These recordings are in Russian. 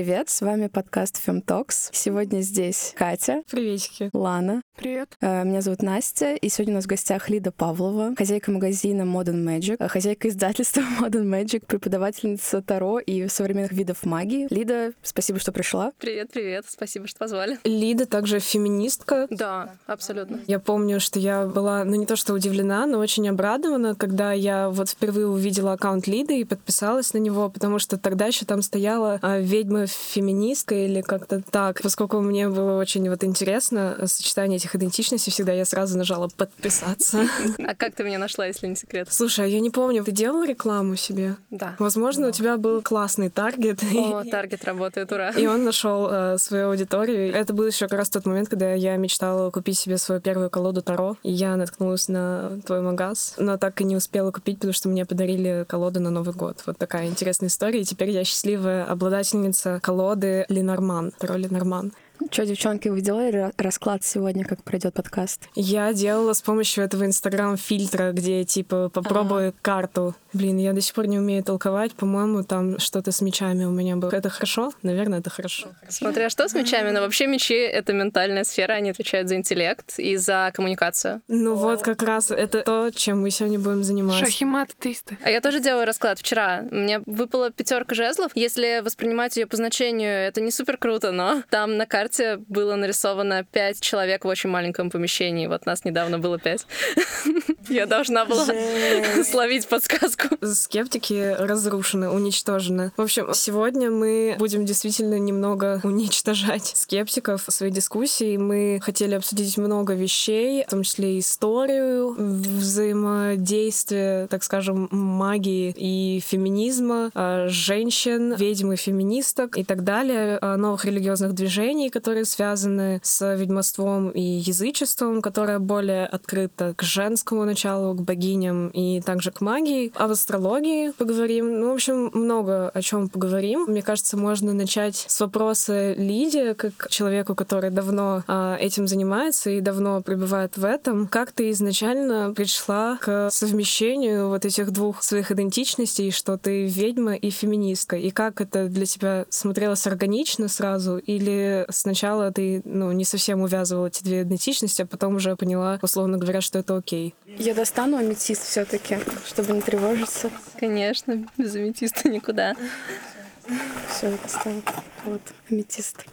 Привет, с вами подкаст Femtalks. Сегодня здесь Катя. Приветики. Лана. Привет. Э, Меня зовут Настя, и сегодня у нас в гостях Лида Павлова, хозяйка магазина Modern Magic, э, хозяйка издательства Modern Magic, преподавательница Таро и современных видов магии. Лида, спасибо, что пришла. Привет, привет. Спасибо, что позвали. Лида также феминистка. Да, абсолютно. Я помню, что я была, ну не то что удивлена, но очень обрадована, когда я вот впервые увидела аккаунт Лиды и подписалась на него, потому что тогда еще там стояла а, ведьма-феминистка или как-то так. Поскольку мне было очень вот интересно сочетание этих идентичностей, всегда я сразу нажала подписаться. А как ты меня нашла, если не секрет? Слушай, а я не помню, ты делала рекламу себе? Да. Возможно, у тебя был классный таргет. О, таргет работает, ура. И он нашел э, свою аудиторию. Это был еще как раз тот момент, когда я мечтала купить себе свою первую колоду Таро. И я наткнулась на твой магаз, но так и не успела купить, потому что мне подарили колоду на Новый год. Вот такая интересная история. И теперь я счастливая обладательница колоды Ленорман. Таро Ленорман. Что, девчонки, вы делали ра- расклад сегодня, как пройдет подкаст? Я делала с помощью этого инстаграм-фильтра, где типа попробуй карту. Блин, я до сих пор не умею толковать. По-моему, там что-то с мечами у меня было. Это хорошо? Наверное, это хорошо. Смотря что с мечами, но вообще мечи — это ментальная сфера, они отвечают за интеллект и за коммуникацию. Ну вот как раз это то, чем мы сегодня будем заниматься. Шахимат 300. А я тоже делала расклад вчера. Мне выпала пятерка жезлов. Если воспринимать ее по значению, это не супер круто, но там на карте было нарисовано пять человек в очень маленьком помещении. Вот нас недавно было пять. Я должна была словить подсказку. Скептики разрушены, уничтожены. В общем, сегодня мы будем действительно немного уничтожать скептиков в своей дискуссии. Мы хотели обсудить много вещей, в том числе историю, взаимодействие, так скажем, магии и феминизма, а, женщин, ведьм и феминисток и так далее, а, новых религиозных движений, которые связаны с ведьмовством и язычеством, которое более открыто к женскому началу, к богиням и также к магии. Об астрологии поговорим. Ну, в общем, много о чем поговорим. Мне кажется, можно начать с вопроса Лидии, как человеку, который давно а, этим занимается и давно пребывает в этом. Как ты изначально пришла к совмещению вот этих двух своих идентичностей, что ты ведьма и феминистка? И как это для тебя смотрелось органично сразу? Или сначала ты ну, не совсем увязывала эти две идентичности, а потом уже поняла, условно говоря, что это окей? Я достану аметист все таки чтобы не тревожиться. Конечно, без аметиста никуда. Все, достала. Вот, аметист.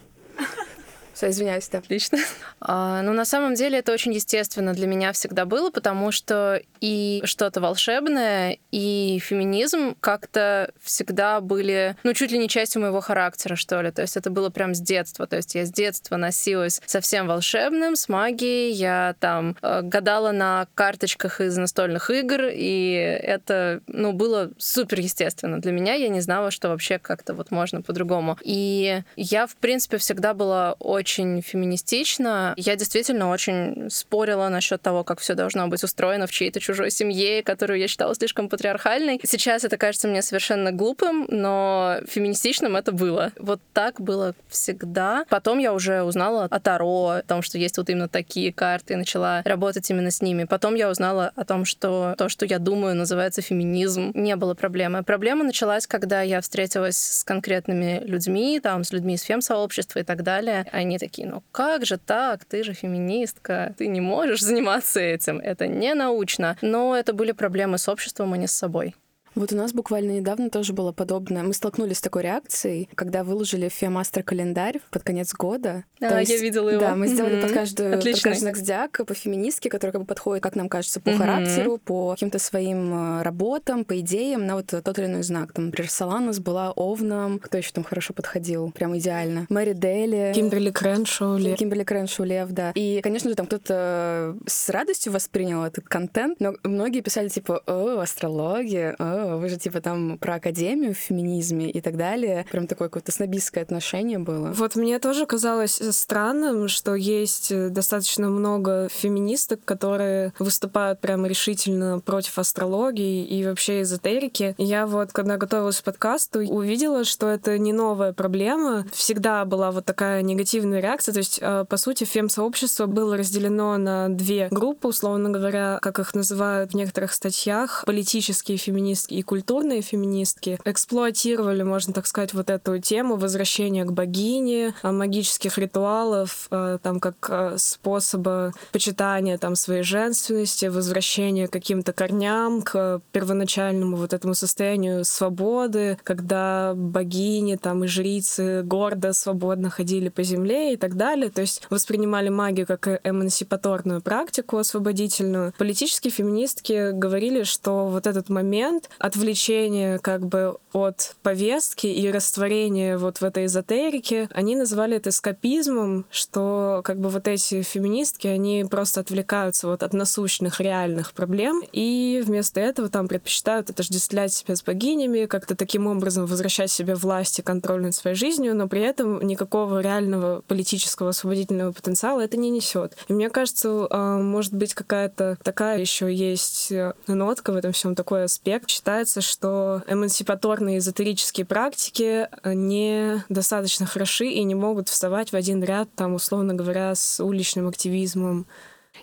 Извиняюсь, да. Отлично. А, ну, на самом деле, это очень естественно для меня всегда было, потому что и что-то волшебное, и феминизм как-то всегда были, ну, чуть ли не частью моего характера, что ли. То есть это было прям с детства. То есть я с детства носилась со всем волшебным, с магией. Я там э, гадала на карточках из настольных игр, и это, ну, было супер естественно для меня. Я не знала, что вообще как-то вот можно по-другому. И я, в принципе, всегда была очень феминистична. Я действительно очень спорила насчет того, как все должно быть устроено в чьей-то чужой семье, которую я считала слишком патриархальной. Сейчас это кажется мне совершенно глупым, но феминистичным это было. Вот так было всегда. Потом я уже узнала о Таро, о том, что есть вот именно такие карты, и начала работать именно с ними. Потом я узнала о том, что то, что я думаю, называется феминизм. Не было проблемы. Проблема началась, когда я встретилась с конкретными людьми, там, с людьми из фем-сообщества и так далее. Они такие, ну как же так? Ты же феминистка, ты не можешь заниматься этим. Это не научно. Но это были проблемы с обществом, а не с собой. Вот у нас буквально недавно тоже было подобное. Мы столкнулись с такой реакцией, когда выложили Фемастер календарь под конец года. Да, То я есть, видела его. Да, мы сделали Мгм. под каждую, под Отличный. каждый знак зодиака по феминистке, который как бы подходит, как нам кажется, по Мгм. характеру, по каким-то своим э, работам, по идеям на вот тот или иной знак. Там, например, Соланус была овном. Кто еще там хорошо подходил? Прям идеально. Мэри Дели. Кимберли Крэншоу, Ле- Кимберли Крэншоу, Лев, да. И, конечно же, там кто-то с радостью воспринял этот контент, но многие писали, типа, о, астрология, о, вы же, типа, там про академию в феминизме и так далее. Прям такое какое-то снобистское отношение было. Вот мне тоже казалось странным, что есть э, достаточно много феминисток, которые выступают прямо решительно против астрологии и вообще эзотерики. Я вот, когда готовилась к подкасту, увидела, что это не новая проблема. Всегда была вот такая негативная реакция. То есть, э, по сути, фем-сообщество было разделено на две группы, условно говоря, как их называют в некоторых статьях, политические феминистки и культурные феминистки эксплуатировали, можно так сказать, вот эту тему возвращения к богине, а, магических ритуалов, а, там как а, способа почитания там своей женственности, возвращения к каким-то корням, к первоначальному вот этому состоянию свободы, когда богини там и жрицы гордо, свободно ходили по земле и так далее. То есть воспринимали магию как эмансипаторную практику освободительную. Политические феминистки говорили, что вот этот момент отвлечения как бы от повестки и растворения вот в этой эзотерике, они называли это эскапизмом, что как бы вот эти феминистки, они просто отвлекаются вот от насущных реальных проблем и вместо этого там предпочитают отождествлять себя с богинями, как-то таким образом возвращать себе власть и контроль над своей жизнью, но при этом никакого реального политического освободительного потенциала это не несет. И мне кажется, а, может быть какая-то такая еще есть э, нотка в этом всем такой аспект. Считается, что эмансипаторные эзотерические практики э, не достаточно хороши и не могут вставать в один ряд, там, условно говоря, с уличным активизмом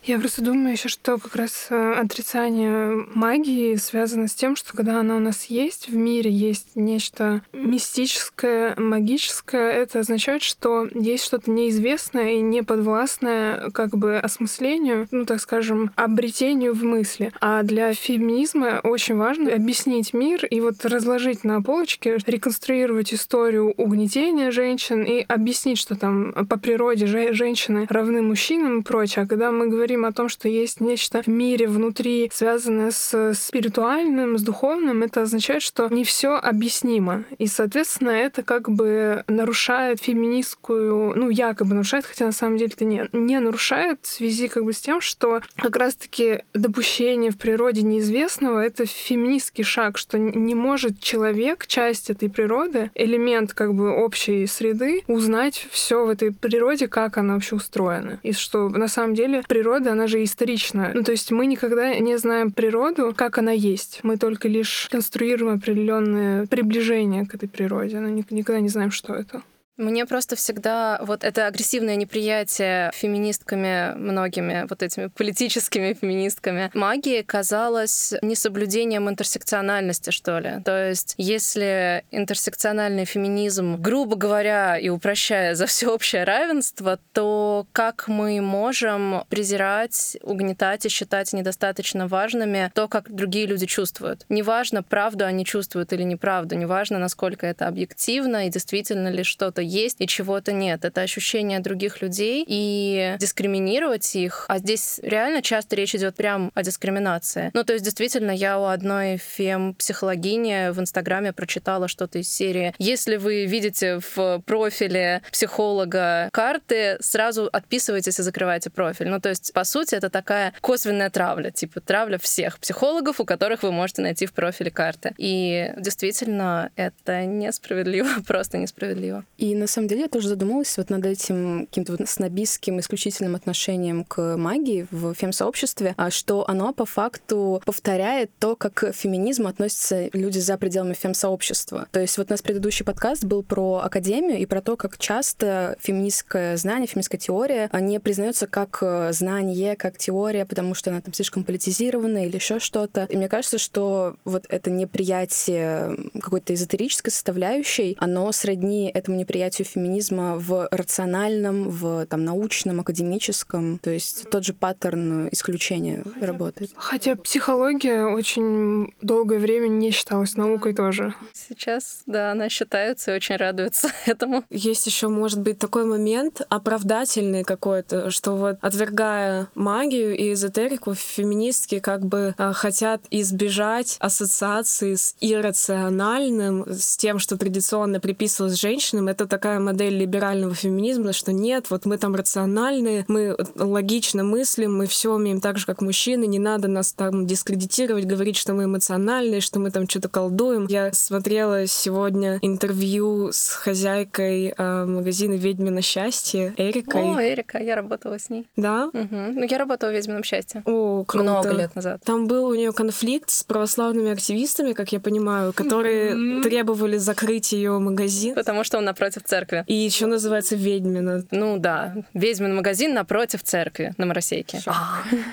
я просто думаю еще, что как раз э, отрицание магии связано с тем, что когда она у нас есть, в мире есть нечто мистическое, магическое, это означает, что есть что-то неизвестное и неподвластное как бы осмыслению, ну, так скажем, обретению в мысли. А для феминизма очень важно объяснить мир и вот разложить на полочке, реконструировать историю угнетения женщин и объяснить, что там по природе женщины равны мужчинам и прочее. А когда мы говорим говорим о том, что есть нечто в мире внутри, связанное с спиритуальным, с духовным, это означает, что не все объяснимо. И, соответственно, это как бы нарушает феминистскую, ну, якобы нарушает, хотя на самом деле это не, не нарушает в связи как бы с тем, что как раз-таки допущение в природе неизвестного — это феминистский шаг, что не может человек, часть этой природы, элемент как бы общей среды, узнать все в этой природе, как она вообще устроена. И что на самом деле природа природа, она же исторична. Ну, то есть мы никогда не знаем природу, как она есть. Мы только лишь конструируем определенное приближение к этой природе, но никогда не знаем, что это. Мне просто всегда вот это агрессивное неприятие феминистками, многими вот этими политическими феминистками магии казалось несоблюдением интерсекциональности, что ли. То есть если интерсекциональный феминизм, грубо говоря и упрощая, за всеобщее равенство, то как мы можем презирать, угнетать и считать недостаточно важными то, как другие люди чувствуют? Неважно, правду они чувствуют или неправду, неважно, насколько это объективно и действительно ли что-то есть и чего-то нет. Это ощущение других людей и дискриминировать их. А здесь реально часто речь идет прям о дискриминации. Ну, то есть, действительно, я у одной фем-психологини в Инстаграме прочитала что-то из серии. Если вы видите в профиле психолога карты, сразу отписывайтесь и закрывайте профиль. Ну, то есть, по сути, это такая косвенная травля, типа травля всех психологов, у которых вы можете найти в профиле карты. И действительно, это несправедливо, просто несправедливо. И на самом деле я тоже задумалась вот над этим каким-то вот снобистским исключительным отношением к магии в фем-сообществе, а что оно по факту повторяет то, как к феминизму относятся люди за пределами фем-сообщества. То есть вот у нас предыдущий подкаст был про академию и про то, как часто феминистское знание, феминистская теория не признается как э, знание, как теория, потому что она там слишком политизирована или еще что-то. И мне кажется, что вот это неприятие какой-то эзотерической составляющей, оно сродни этому неприятию восприятию феминизма в рациональном, в там, научном, академическом. То есть тот же паттерн исключения хотя, работает. Хотя психология очень долгое время не считалась наукой тоже. Сейчас, да, она считается и очень радуется этому. Есть еще, может быть, такой момент оправдательный какой-то, что вот отвергая магию и эзотерику, феминистки как бы а, хотят избежать ассоциации с иррациональным, с тем, что традиционно приписывалось женщинам. Это такая модель либерального феминизма, что нет, вот мы там рациональные, мы логично мыслим, мы все умеем так же, как мужчины, не надо нас там дискредитировать, говорить, что мы эмоциональные, что мы там что-то колдуем. Я смотрела сегодня интервью с хозяйкой э, магазина «Ведьмино счастье» Эрикой. О, Эрика, я работала с ней. Да? Угу. Ну, я работала в «Ведьмином счастье». О, круто. Много лет назад. Там был у нее конфликт с православными активистами, как я понимаю, которые требовали закрыть ее магазин. Потому что он напротив церкви. И еще называется «Ведьмина». Ну да, «Ведьмин магазин» напротив церкви на Моросейке.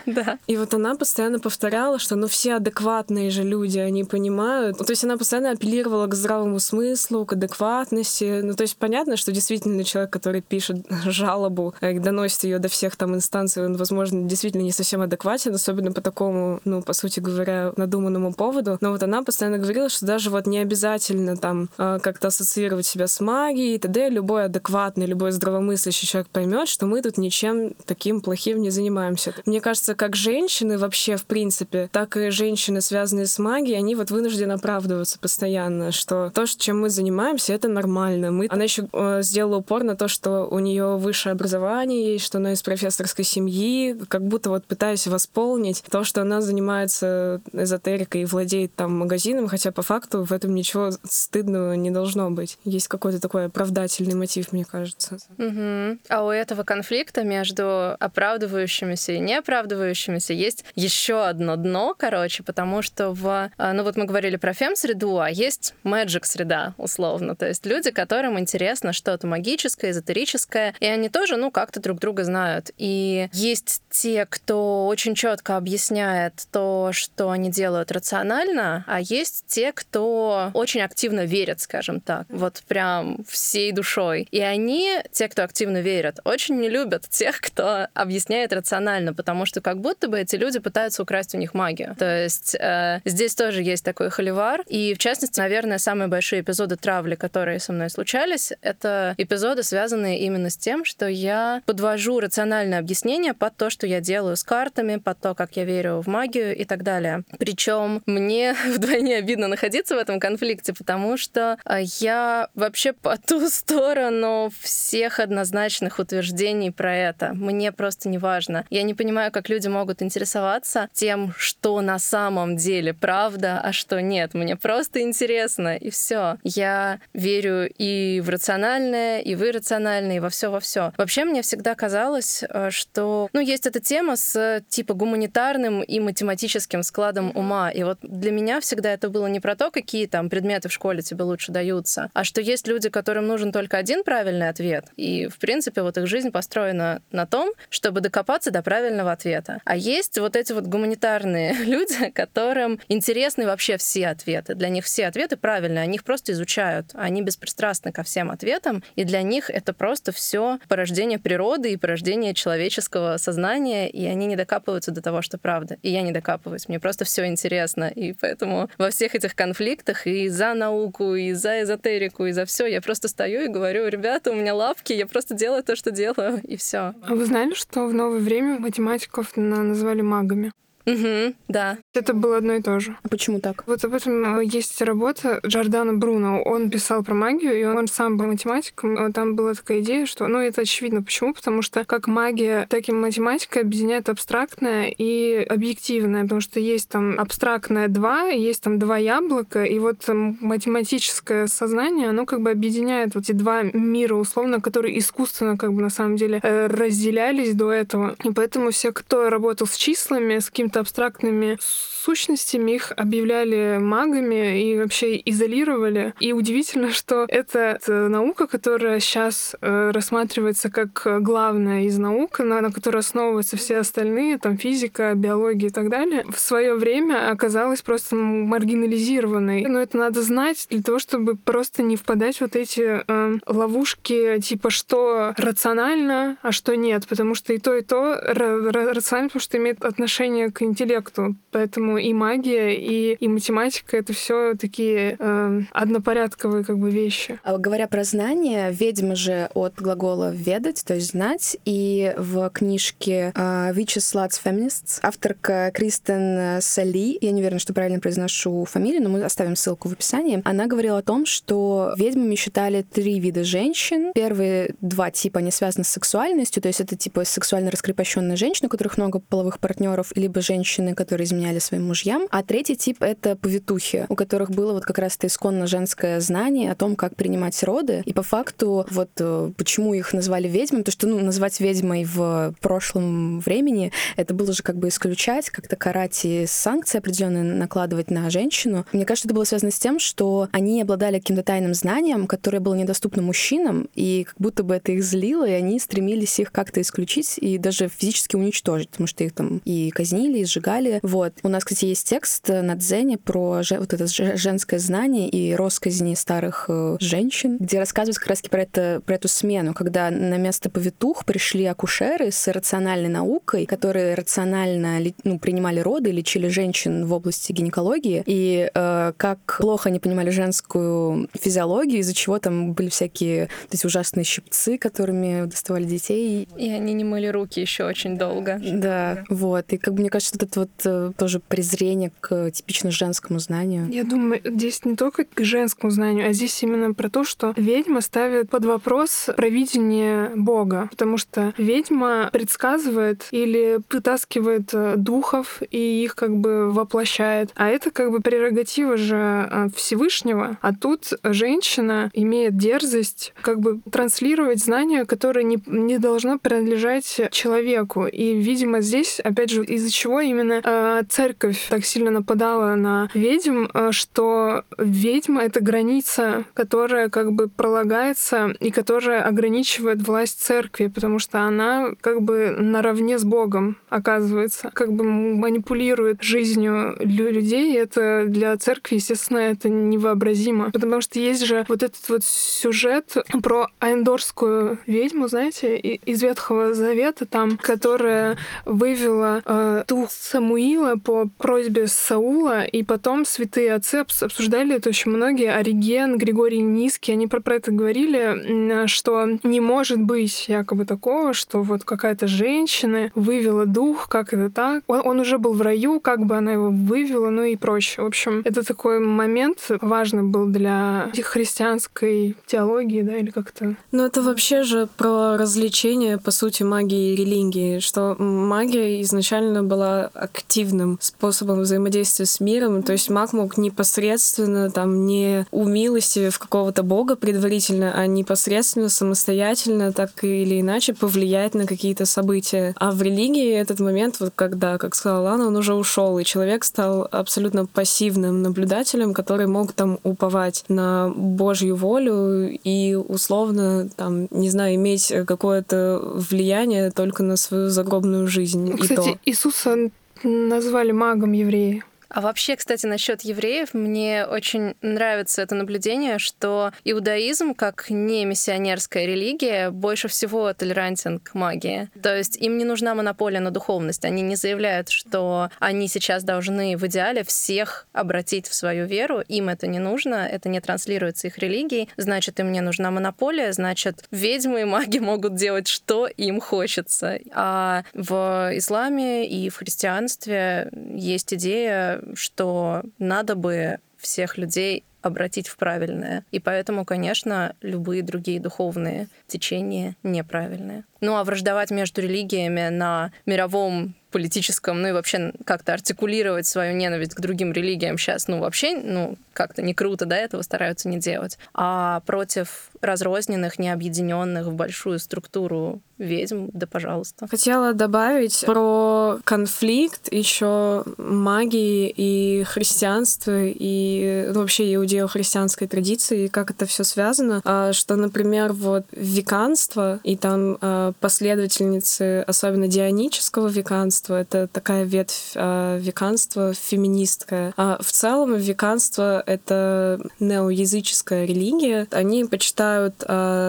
Да. И вот она постоянно повторяла, что ну все адекватные же люди, они понимают. То есть она постоянно апеллировала к здравому смыслу, к адекватности. Ну, то есть понятно, что действительно человек, который пишет жалобу, э, доносит ее до всех там инстанций, он, возможно, действительно не совсем адекватен, особенно по такому, ну, по сути говоря, надуманному поводу. Но вот она постоянно говорила, что даже вот не обязательно там э, как-то ассоциировать себя с магией т.д. Любой адекватный, любой здравомыслящий человек поймет, что мы тут ничем таким плохим не занимаемся. Мне кажется, как женщины вообще, в принципе, так и женщины, связанные с магией, они вот вынуждены оправдываться постоянно, что то, чем мы занимаемся, это нормально. Мы... Она еще э, сделала упор на то, что у нее высшее образование есть, что она из профессорской семьи, как будто вот пытаясь восполнить то, что она занимается эзотерикой и владеет там магазином, хотя по факту в этом ничего стыдного не должно быть. Есть какой-то такой оправдательный мотив, мне кажется. Угу. А у этого конфликта между оправдывающимися и неоправдывающимися есть еще одно дно, короче, потому что в... А, ну вот мы говорили про фем-среду, а есть magic-среда, условно. То есть люди, которым интересно что-то магическое, эзотерическое, и они тоже, ну, как-то друг друга знают. И есть те, кто очень четко объясняет то, что они делают рационально, а есть те, кто очень активно верит, скажем так, вот прям всей душой. И они, те, кто активно верят, очень не любят тех, кто объясняет рационально, потому что как будто бы эти люди пытаются украсть у них магию. То есть э, здесь тоже есть такой холивар. И, в частности, наверное, самые большие эпизоды травли, которые со мной случались, это эпизоды, связанные именно с тем, что я подвожу рациональное объяснение под то, что я делаю с картами, под то, как я верю в магию и так далее. Причем мне вдвойне обидно находиться в этом конфликте, потому что э, я вообще по сторону всех однозначных утверждений про это. Мне просто не важно. Я не понимаю, как люди могут интересоваться тем, что на самом деле правда, а что нет. Мне просто интересно, и все. Я верю и в рациональное, и в иррациональное, и во все во все. Вообще, мне всегда казалось, э, что ну, есть эта тема с типа гуманитарным и математическим складом ума. И вот для меня всегда это было не про то, какие там предметы в школе тебе лучше даются, а что есть люди, которым нужен только один правильный ответ. И, в принципе, вот их жизнь построена на том, чтобы докопаться до правильного ответа. А есть вот эти вот гуманитарные люди, которым интересны вообще все ответы. Для них все ответы правильные, они их просто изучают. Они беспристрастны ко всем ответам, и для них это просто все порождение природы и порождение человеческого сознания, и они не докапываются до того, что правда. И я не докапываюсь. Мне просто все интересно. И поэтому во всех этих конфликтах и за науку, и за эзотерику, и за все я просто стою и говорю, ребята, у меня лапки, я просто делаю то, что делаю, и все. А вы знали, что в новое время математиков назвали магами? Угу, да. Это было одно и то же. А почему так? Вот об этом э, есть работа Джордана Бруно. Он писал про магию, и он сам был математиком. Там была такая идея, что... Ну, это очевидно. Почему? Потому что как магия, так и математика объединяет абстрактное и объективное. Потому что есть там абстрактное два, есть там два яблока, и вот математическое сознание, оно как бы объединяет вот эти два мира, условно, которые искусственно как бы на самом деле э, разделялись до этого. И поэтому все, кто работал с числами, с каким какими-то абстрактными сущностями, их объявляли магами и вообще изолировали. И удивительно, что это наука, которая сейчас э, рассматривается как главная из наук, на, на которой основываются все остальные, там физика, биология и так далее, в свое время оказалась просто маргинализированной. Но это надо знать для того, чтобы просто не впадать в вот эти э, ловушки, типа что рационально, а что нет, потому что и то, и то рационально, потому что имеет отношение к интеллекту. Поэтому и магия, и, и математика — это все такие э, однопорядковые как бы вещи. А говоря про знания, ведьма же от глагола «ведать», то есть «знать», и в книжке э, «Witches, Sluts, Feminists» авторка Кристен Сали, я не уверена, что правильно произношу фамилию, но мы оставим ссылку в описании, она говорила о том, что ведьмами считали три вида женщин. Первые два типа, они связаны с сексуальностью, то есть это типа сексуально раскрепощенные женщины, у которых много половых партнеров, либо женщины, которые изменяли своим мужьям. А третий тип — это повитухи, у которых было вот как раз это исконно женское знание о том, как принимать роды. И по факту вот э, почему их назвали ведьмами, то что, ну, назвать ведьмой в прошлом времени, это было же как бы исключать, как-то карать и санкции определенные накладывать на женщину. Мне кажется, это было связано с тем, что они обладали каким-то тайным знанием, которое было недоступно мужчинам, и как будто бы это их злило, и они стремились их как-то исключить и даже физически уничтожить, потому что их там и казнили, и сжигали. Вот. У нас, кстати, есть текст на Дзене про вот это женское знание и росказни старых э, женщин, где рассказывается как раз про, это, про эту смену, когда на место повитух пришли акушеры с рациональной наукой, которые рационально ну, принимали роды, лечили женщин в области гинекологии, и э, как плохо они понимали женскую физиологию, из-за чего там были всякие эти ужасные щипцы, которыми доставали детей. И они не мыли руки еще очень долго. Да, вот. И как бы мне кажется, вот это вот э, тоже презрение к типично женскому знанию. Я думаю, здесь не только к женскому знанию, а здесь именно про то, что ведьма ставит под вопрос провидение Бога, потому что ведьма предсказывает или вытаскивает э, духов и их как бы воплощает, а это как бы прерогатива же э, Всевышнего, а тут женщина имеет дерзость как бы транслировать знания, которые не, не должно принадлежать человеку. И, видимо, здесь, опять же, из-за чего именно э, церковь так сильно нападала на ведьм, э, что ведьма — это граница, которая как бы пролагается и которая ограничивает власть церкви, потому что она как бы наравне с Богом оказывается, как бы манипулирует жизнью людей. И это для церкви, естественно, это невообразимо. Потому что есть же вот этот вот сюжет про Айндорскую ведьму, знаете, из Ветхого Завета, там, которая вывела э, дух Самуила по просьбе Саула, и потом святые отцы обсуждали это очень многие. Ориген, Григорий Низкий, они про, про это говорили, что не может быть якобы такого, что вот какая-то женщина вывела дух, как это так? Он, он уже был в раю, как бы она его вывела, ну и прочее. В общем, это такой момент важный был для христианской теологии, да, или как-то. Ну, это вообще же про развлечение, по сути, магии и религии, что магия изначально была активным способом взаимодействия с миром, то есть маг мог непосредственно там не у милости в какого-то бога предварительно, а непосредственно самостоятельно так или иначе повлиять на какие-то события. А в религии этот момент, вот когда, как сказала Лана, он уже ушел, и человек стал абсолютно пассивным наблюдателем, который мог там уповать на Божью волю и условно там, не знаю, иметь какое-то влияние только на свою загробную жизнь. Кстати, и то. Иисуса назвали магом евреи. А вообще, кстати, насчет евреев, мне очень нравится это наблюдение, что иудаизм, как не миссионерская религия, больше всего толерантен к магии. То есть им не нужна монополия на духовность. Они не заявляют, что они сейчас должны в идеале всех обратить в свою веру. Им это не нужно, это не транслируется их религией. Значит, им не нужна монополия, значит, ведьмы и маги могут делать, что им хочется. А в исламе и в христианстве есть идея что надо бы всех людей обратить в правильное. И поэтому, конечно, любые другие духовные течения неправильные. Ну а враждовать между религиями на мировом политическом, ну и вообще как-то артикулировать свою ненависть к другим религиям сейчас, ну вообще, ну как-то не круто, да, этого стараются не делать. А против разрозненных, необъединенных в большую структуру ведьм, да пожалуйста. Хотела добавить про конфликт еще магии и христианства и ну, вообще иудео-христианской традиции, как это все связано, а, что, например, вот веканство и там а, последовательницы, особенно дионического веканства, это такая ветвь а, веканства феминистская. А в целом веканство — это неоязыческая религия. Они почитают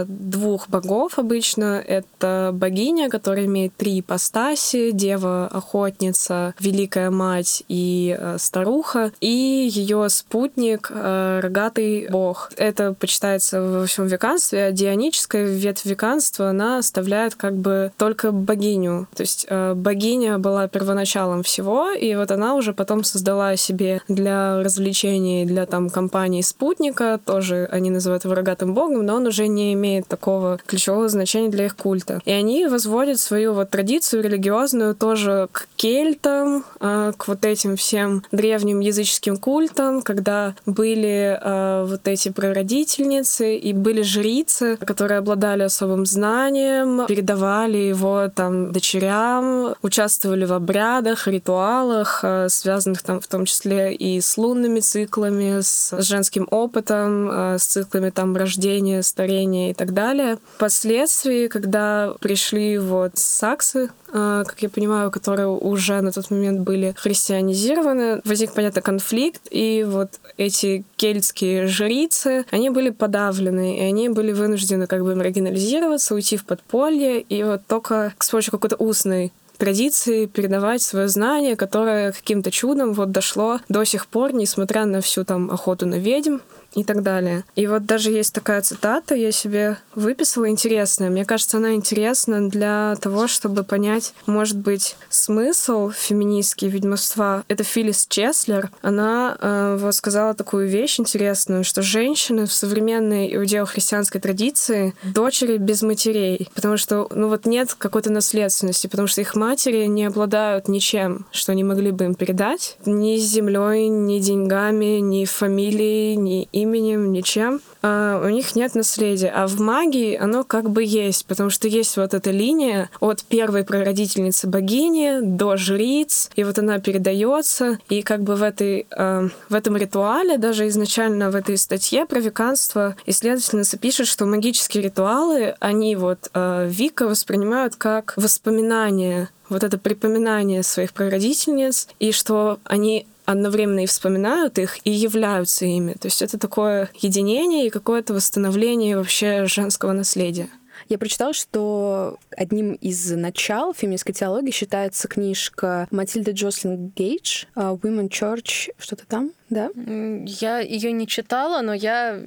двух богов обычно. Это богиня, которая имеет три ипостаси — дева, охотница, великая мать и старуха, и ее спутник — рогатый бог. Это почитается во всем веканстве, а дионическая ветвь веканства, она оставляет воспринимают как бы только богиню. То есть э, богиня была первоначалом всего, и вот она уже потом создала себе для развлечений, для там компании спутника, тоже они называют его рогатым богом, но он уже не имеет такого ключевого значения для их культа. И они возводят свою вот традицию религиозную тоже к кельтам, э, к вот этим всем древним языческим культам, когда были э, вот эти прародительницы и были жрицы, которые обладали особым знанием, передавали его там дочерям, участвовали в обрядах, ритуалах, э, связанных там в том числе и с лунными циклами, с женским опытом, э, с циклами там рождения, старения и так далее. Впоследствии, когда пришли вот саксы, как я понимаю, которые уже на тот момент были христианизированы, возник, понятно, конфликт, и вот эти кельтские жрицы, они были подавлены, и они были вынуждены как бы маргинализироваться, уйти в подполье, и вот только с помощью какой-то устной традиции передавать свое знание, которое каким-то чудом вот дошло до сих пор, несмотря на всю там охоту на ведьм, и так далее. И вот даже есть такая цитата, я себе выписала интересная. Мне кажется, она интересна для того, чтобы понять, может быть, смысл феминистские ведьмовства. Это Филлис Чеслер. Она э, вот сказала такую вещь интересную, что женщины в современной иудео-христианской традиции дочери без матерей, потому что, ну вот нет какой-то наследственности, потому что их матери не обладают ничем, что они могли бы им передать, ни землей, ни деньгами, ни фамилией, ни именем, ничем. А у них нет наследия. А в магии оно как бы есть, потому что есть вот эта линия от первой прародительницы богини до жриц, и вот она передается, и как бы в, этой, э, в этом ритуале, даже изначально в этой статье про веканство, исследовательница пишет, что магические ритуалы, они вот э, Вика воспринимают как воспоминания вот это припоминание своих прародительниц, и что они одновременно и вспоминают их, и являются ими. То есть это такое единение и какое-то восстановление вообще женского наследия. Я прочитала, что одним из начал феминистской теологии считается книжка Матильды Джослин Гейдж «Women Church», что-то там да? Я ее не читала, но я,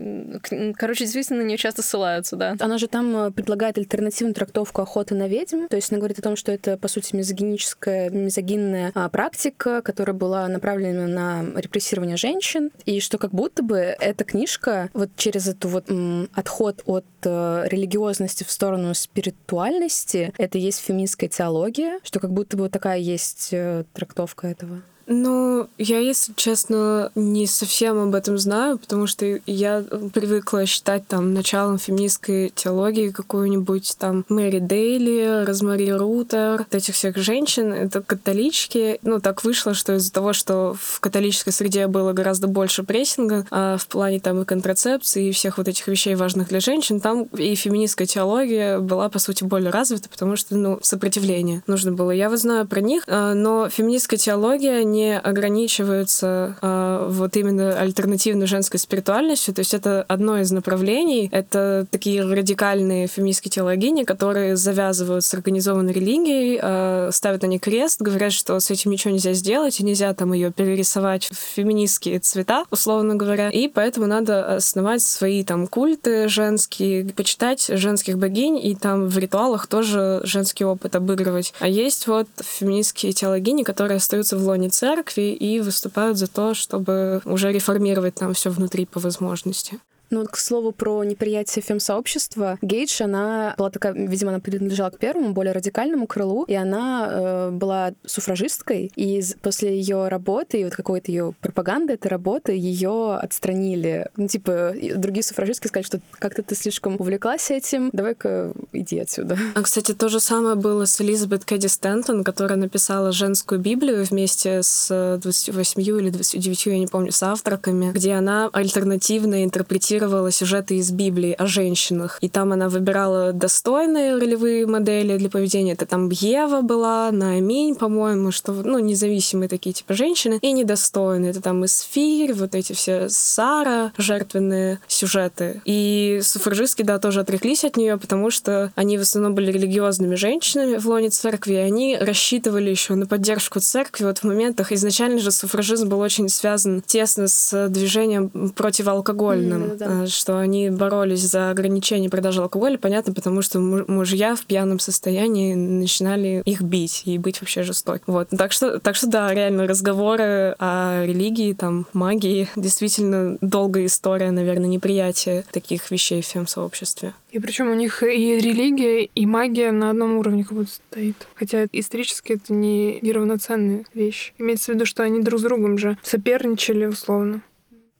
короче, действительно на нее часто ссылаются, да. Она же там э, предлагает альтернативную трактовку охоты на ведьм. То есть она говорит о том, что это, по сути, мизогиническая, мизогинная а, практика, которая была направлена на репрессирование женщин, и что как будто бы эта книжка вот через эту вот м, отход от э, религиозности в сторону спиритуальности, это есть феминистская теология, что как будто бы вот такая есть э, трактовка этого. Ну, я, если честно, не совсем об этом знаю, потому что я привыкла считать там началом феминистской теологии какую-нибудь там Мэри Дейли, Розмари Рутер, вот этих всех женщин. Это католички. Ну, так вышло, что из-за того, что в католической среде было гораздо больше прессинга а в плане там и контрацепции, и всех вот этих вещей, важных для женщин, там и феминистская теология была, по сути, более развита, потому что, ну, сопротивление нужно было. Я вот знаю про них, а, но феминистская теология не ограничиваются э, вот именно альтернативной женской спиритуальностью. То есть это одно из направлений. Это такие радикальные феминистские теологини, которые завязывают с организованной религией, э, ставят на ней крест, говорят, что с этим ничего нельзя сделать, и нельзя там ее перерисовать в феминистские цвета, условно говоря. И поэтому надо основать свои там культы женские, почитать женских богинь, и там в ритуалах тоже женский опыт обыгрывать. А есть вот феминистские теологини, которые остаются в лоне церкви и выступают за то, чтобы уже реформировать там все внутри по возможности. Ну к слову, про неприятие фем-сообщества. Гейдж, она была такая, видимо, она принадлежала к первому, более радикальному крылу, и она э, была суфражисткой, и после ее работы и вот какой-то ее пропаганды этой работы ее отстранили. Ну, типа, другие суфражистки сказали, что как-то ты слишком увлеклась этим, давай-ка иди отсюда. А, кстати, то же самое было с Элизабет Кэдди Стэнтон, которая написала женскую Библию вместе с 28 или 29, я не помню, с авторками, где она альтернативно интерпретировала цитировала сюжеты из Библии о женщинах. И там она выбирала достойные ролевые модели для поведения. Это там Ева была, Нааминь, по-моему, что, ну, независимые такие типа женщины, и недостойные. Это там Исфирь, вот эти все Сара, жертвенные сюжеты. И суфражистки, да, тоже отреклись от нее, потому что они в основном были религиозными женщинами в лоне церкви, и они рассчитывали еще на поддержку церкви вот в моментах. Изначально же суфражизм был очень связан тесно с движением противоалкогольным. Mm, да, да. что они боролись за ограничение продажи алкоголя, понятно, потому что мужья в пьяном состоянии начинали их бить и быть вообще жестокими. Вот. Так что, так что да, реально разговоры о религии, там, магии, действительно долгая история, наверное, неприятия таких вещей в фем-сообществе. И причем у них и религия, и магия на одном уровне как будто стоит. Хотя исторически это не неравноценные вещи. Имеется в виду, что они друг с другом же соперничали условно.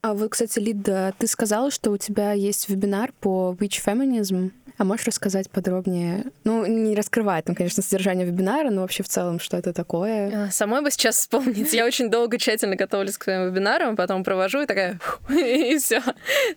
А вот, кстати, Лида, ты сказала, что у тебя есть вебинар по witch feminism. А можешь рассказать подробнее? Ну, не раскрывая там, конечно, содержание вебинара, но вообще в целом, что это такое? А, самой бы сейчас вспомнить. Я очень долго тщательно готовлюсь к своим вебинарам, потом провожу и такая, и все.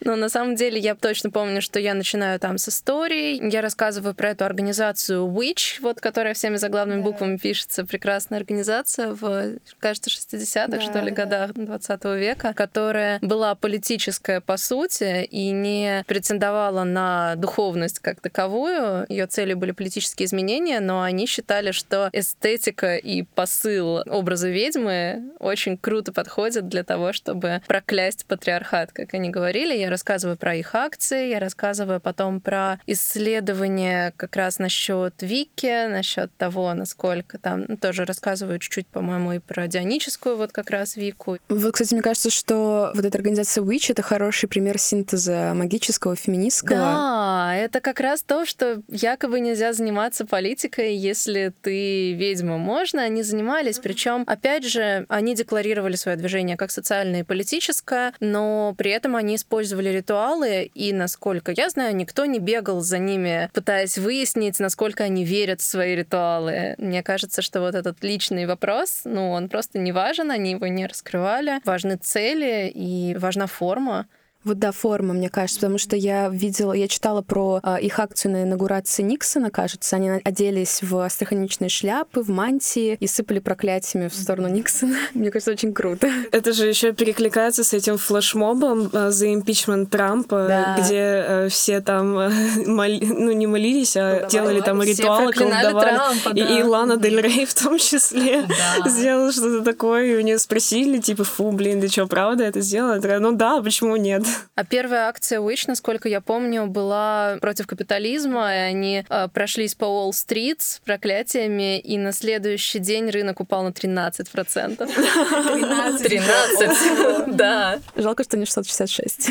Но на самом деле я точно помню, что я начинаю там с истории. Я рассказываю про эту организацию Witch, вот, которая всеми заглавными буквами пишется. Прекрасная организация в, кажется, 60-х, да, что ли, годах 20 века, которая была политическая по сути и не претендовала на духовность как таковую. Ее целью были политические изменения, но они считали, что эстетика и посыл образа ведьмы очень круто подходят для того, чтобы проклясть патриархат, как они говорили. Я рассказываю про их акции, я рассказываю потом про исследования как раз насчет Вики, насчет того, насколько там ну, тоже рассказываю чуть-чуть, по-моему, и про дионическую вот как раз Вику. Вот, кстати, мне кажется, что вот эта организация Witch — это хороший пример синтеза магического, феминистского. Да, это как раз то, что якобы нельзя заниматься политикой, если ты ведьма. Можно, они занимались, причем, опять же, они декларировали свое движение как социальное и политическое, но при этом они использовали ритуалы, и, насколько я знаю, никто не бегал за ними, пытаясь выяснить, насколько они верят в свои ритуалы. Мне кажется, что вот этот личный вопрос, ну, он просто не важен, они его не раскрывали. Важны цели и важна форма. Вот да, форма, мне кажется, потому что я видела, я читала про э, их акцию на инаугурации Никсона, кажется, они оделись в астраханичные шляпы, в мантии и сыпали проклятиями в сторону Никсона. Мне кажется, очень круто. Это же еще перекликается с этим флешмобом э, за импичмент Трампа, да. где э, все там э, моли, ну не молились, а колдовали. делали там ритуалы, колдовали. Трампа, да. и, и Лана Дель Рей в том числе да. сделала что-то такое, и у нее спросили, типа, фу, блин, ты что, правда это сделала? Ну да, почему нет? А первая акция Wish, насколько я помню, была против капитализма, и они э, прошлись по Уолл-стрит с проклятиями, и на следующий день рынок упал на 13%. 13? 13, да. Жалко, что не 666.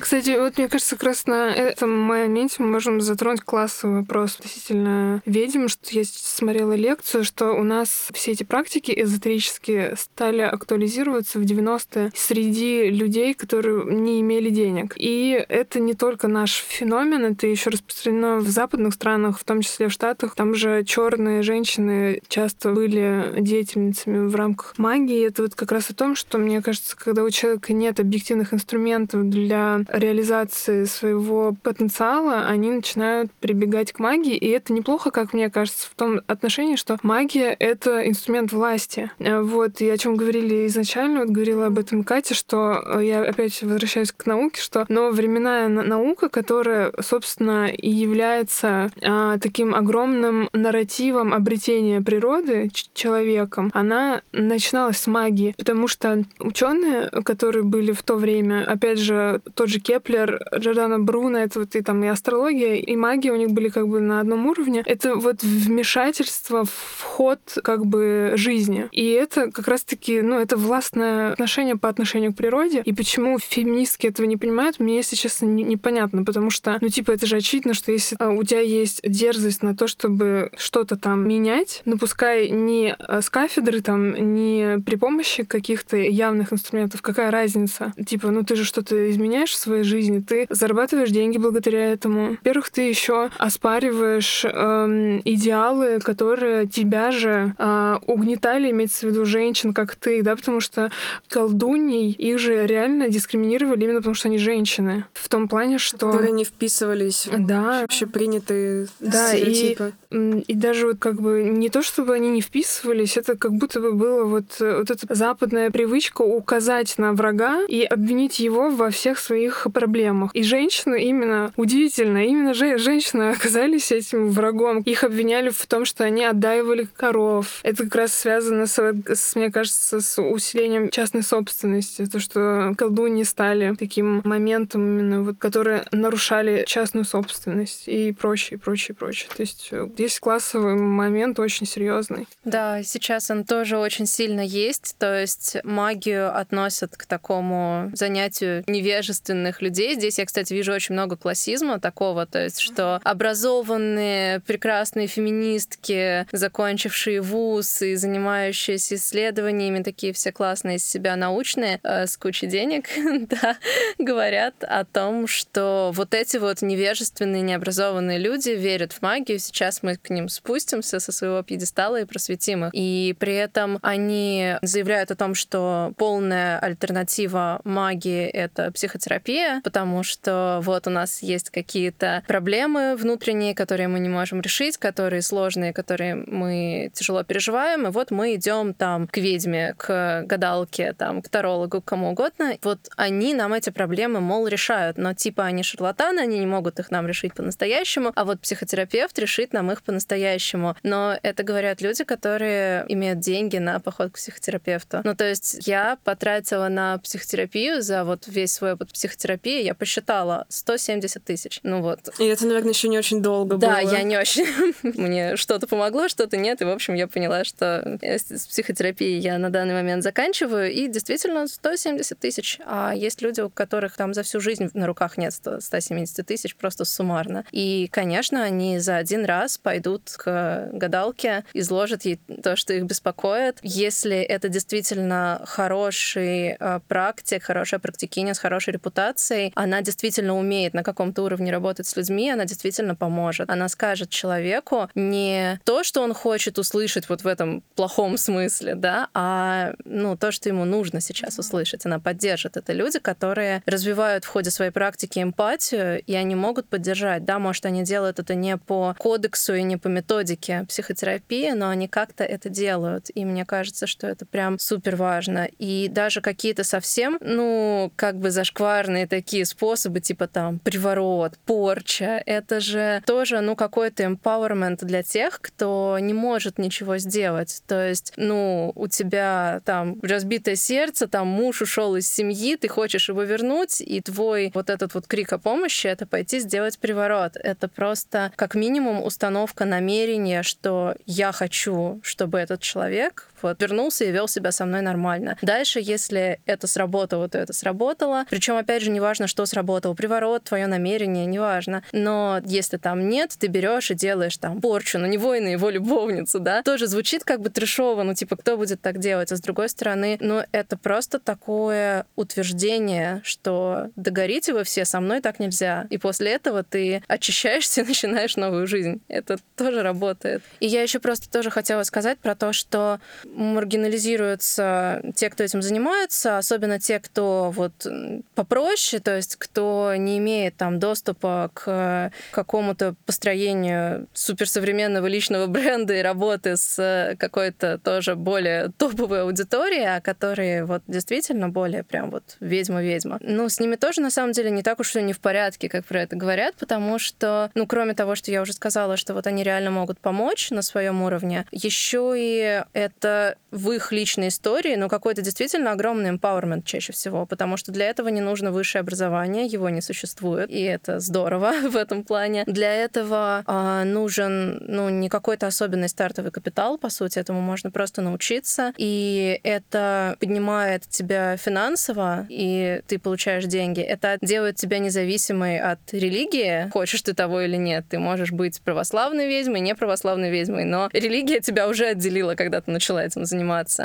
Кстати, вот мне кажется, как раз на этом моменте мы можем затронуть классовый вопрос относительно ведьм, что я смотрела лекцию, что у нас все эти практики эзотерические стали актуализироваться в 90-е среди людей, которые не имели денег. И это не только наш феномен, это еще распространено в западных странах, в том числе в Штатах. Там же черные женщины часто были деятельницами в рамках магии. Это вот как раз о том, что, мне кажется, когда у человека нет объективных инструментов для реализации своего потенциала, они начинают прибегать к магии. И это неплохо, как мне кажется, в том отношении, что магия — это инструмент власти. Вот, и о чем говорили изначально, вот говорила об этом Катя, что я опять возвращаюсь возвращаюсь к науке, что нововременная наука, которая, собственно, и является а, таким огромным нарративом обретения природы человеком, она начиналась с магии, потому что ученые, которые были в то время, опять же, тот же Кеплер, Джордано Бруно, это вот и там и астрология, и магия у них были как бы на одном уровне. Это вот вмешательство в ход как бы жизни. И это как раз-таки, ну, это властное отношение по отношению к природе. И почему феминизм феминистки этого не понимают, мне, если честно, не, непонятно, потому что, ну, типа, это же очевидно, что если а, у тебя есть дерзость на то, чтобы что-то там менять, ну, пускай не а, с кафедры, там, не при помощи каких-то явных инструментов, какая разница? Типа, ну, ты же что-то изменяешь в своей жизни, ты зарабатываешь деньги благодаря этому. Во-первых, ты еще оспариваешь эм, идеалы, которые тебя же э, угнетали, имеется в виду женщин, как ты, да, потому что колдуней их же реально дискриминировали игнорировали именно потому, что они женщины. В том плане, что... Которые не вписывались да. в общепринятые да, стереотипы. И, и даже вот как бы не то, чтобы они не вписывались, это как будто бы было вот, вот эта западная привычка указать на врага и обвинить его во всех своих проблемах. И женщины именно, удивительно, именно же, женщины оказались этим врагом. Их обвиняли в том, что они отдаивали коров. Это как раз связано, с, с мне кажется, с усилением частной собственности. То, что колдуньи стали стали таким моментом именно, вот, которые нарушали частную собственность и прочее, прочее, прочее. То есть э, здесь классовый момент очень серьезный. Да, сейчас он тоже очень сильно есть. То есть магию относят к такому занятию невежественных людей. Здесь я, кстати, вижу очень много классизма такого, то есть что образованные, прекрасные феминистки, закончившие вуз и занимающиеся исследованиями, такие все классные из себя научные, э, с кучей денег, да, говорят о том, что вот эти вот невежественные, необразованные люди верят в магию, сейчас мы к ним спустимся со своего пьедестала и просветим их. И при этом они заявляют о том, что полная альтернатива магии — это психотерапия, потому что вот у нас есть какие-то проблемы внутренние, которые мы не можем решить, которые сложные, которые мы тяжело переживаем, и вот мы идем там к ведьме, к гадалке, там, к тарологу, к кому угодно. Вот они нам эти проблемы, мол, решают, но типа они шарлатаны, они не могут их нам решить по-настоящему, а вот психотерапевт решит нам их по-настоящему. Но это говорят люди, которые имеют деньги на поход к психотерапевту. Ну, то есть я потратила на психотерапию за вот весь свой опыт психотерапии, я посчитала 170 тысяч. Ну вот. И это, наверное, еще не очень долго да, было. Да, я не очень. Мне что-то помогло, что-то нет. И, в общем, я поняла, что с психотерапией я на данный момент заканчиваю. И действительно 170 тысяч. А есть люди, у которых там за всю жизнь на руках нет 170 тысяч, просто суммарно. И, конечно, они за один раз пойдут к гадалке, изложат ей то, что их беспокоит. Если это действительно хороший э, практик, хорошая практикиня с хорошей репутацией, она действительно умеет на каком-то уровне работать с людьми, она действительно поможет. Она скажет человеку не то, что он хочет услышать вот в этом плохом смысле, да, а ну, то, что ему нужно сейчас услышать. Она поддержит. Это люди, которые развивают в ходе своей практики эмпатию, и они могут поддержать. Да, может, они делают это не по кодексу и не по методике психотерапии, но они как-то это делают. И мне кажется, что это прям супер важно. И даже какие-то совсем, ну, как бы зашкварные такие способы, типа там приворот, порча, это же тоже, ну, какой-то empowerment для тех, кто не может ничего сделать. То есть, ну, у тебя там разбитое сердце, там муж ушел из семьи, ты хочешь его вернуть, и твой вот этот вот крик о помощи — это пойти сделать приворот. Это просто как минимум установка намерения, что я хочу, чтобы этот человек вот вернулся и вел себя со мной нормально. Дальше, если это сработало, то это сработало. Причем, опять же, неважно, что сработало, приворот, твое намерение, неважно. Но если там нет, ты берешь и делаешь там порчу на него и на его любовницу, да, тоже звучит как бы трешово, ну типа, кто будет так делать? А с другой стороны, ну это просто такое утверждение, что догорите вы все, со мной так нельзя. И после этого ты очищаешься и начинаешь новую жизнь. Это тоже работает. И я еще просто тоже хотела сказать про то, что маргинализируются те, кто этим занимается, особенно те, кто вот попроще, то есть кто не имеет там доступа к какому-то построению суперсовременного личного бренда и работы с какой-то тоже более топовой аудиторией, а которые вот действительно более прям вот ведьма-ведьма. Ну, с ними тоже на самом деле не так уж все не в порядке, как про это говорят, потому что, ну, кроме того, что я уже сказала, что вот они реально могут помочь на своем уровне, еще и это Uh. В их личной истории, но какой-то действительно огромный empowerment чаще всего, потому что для этого не нужно высшее образование, его не существует, и это здорово в этом плане. Для этого э, нужен, ну, не какой-то особенный стартовый капитал, по сути, этому можно просто научиться, и это поднимает тебя финансово, и ты получаешь деньги. Это делает тебя независимой от религии, хочешь ты того или нет. Ты можешь быть православной ведьмой, не православной ведьмой, но религия тебя уже отделила, когда ты начала этим заниматься.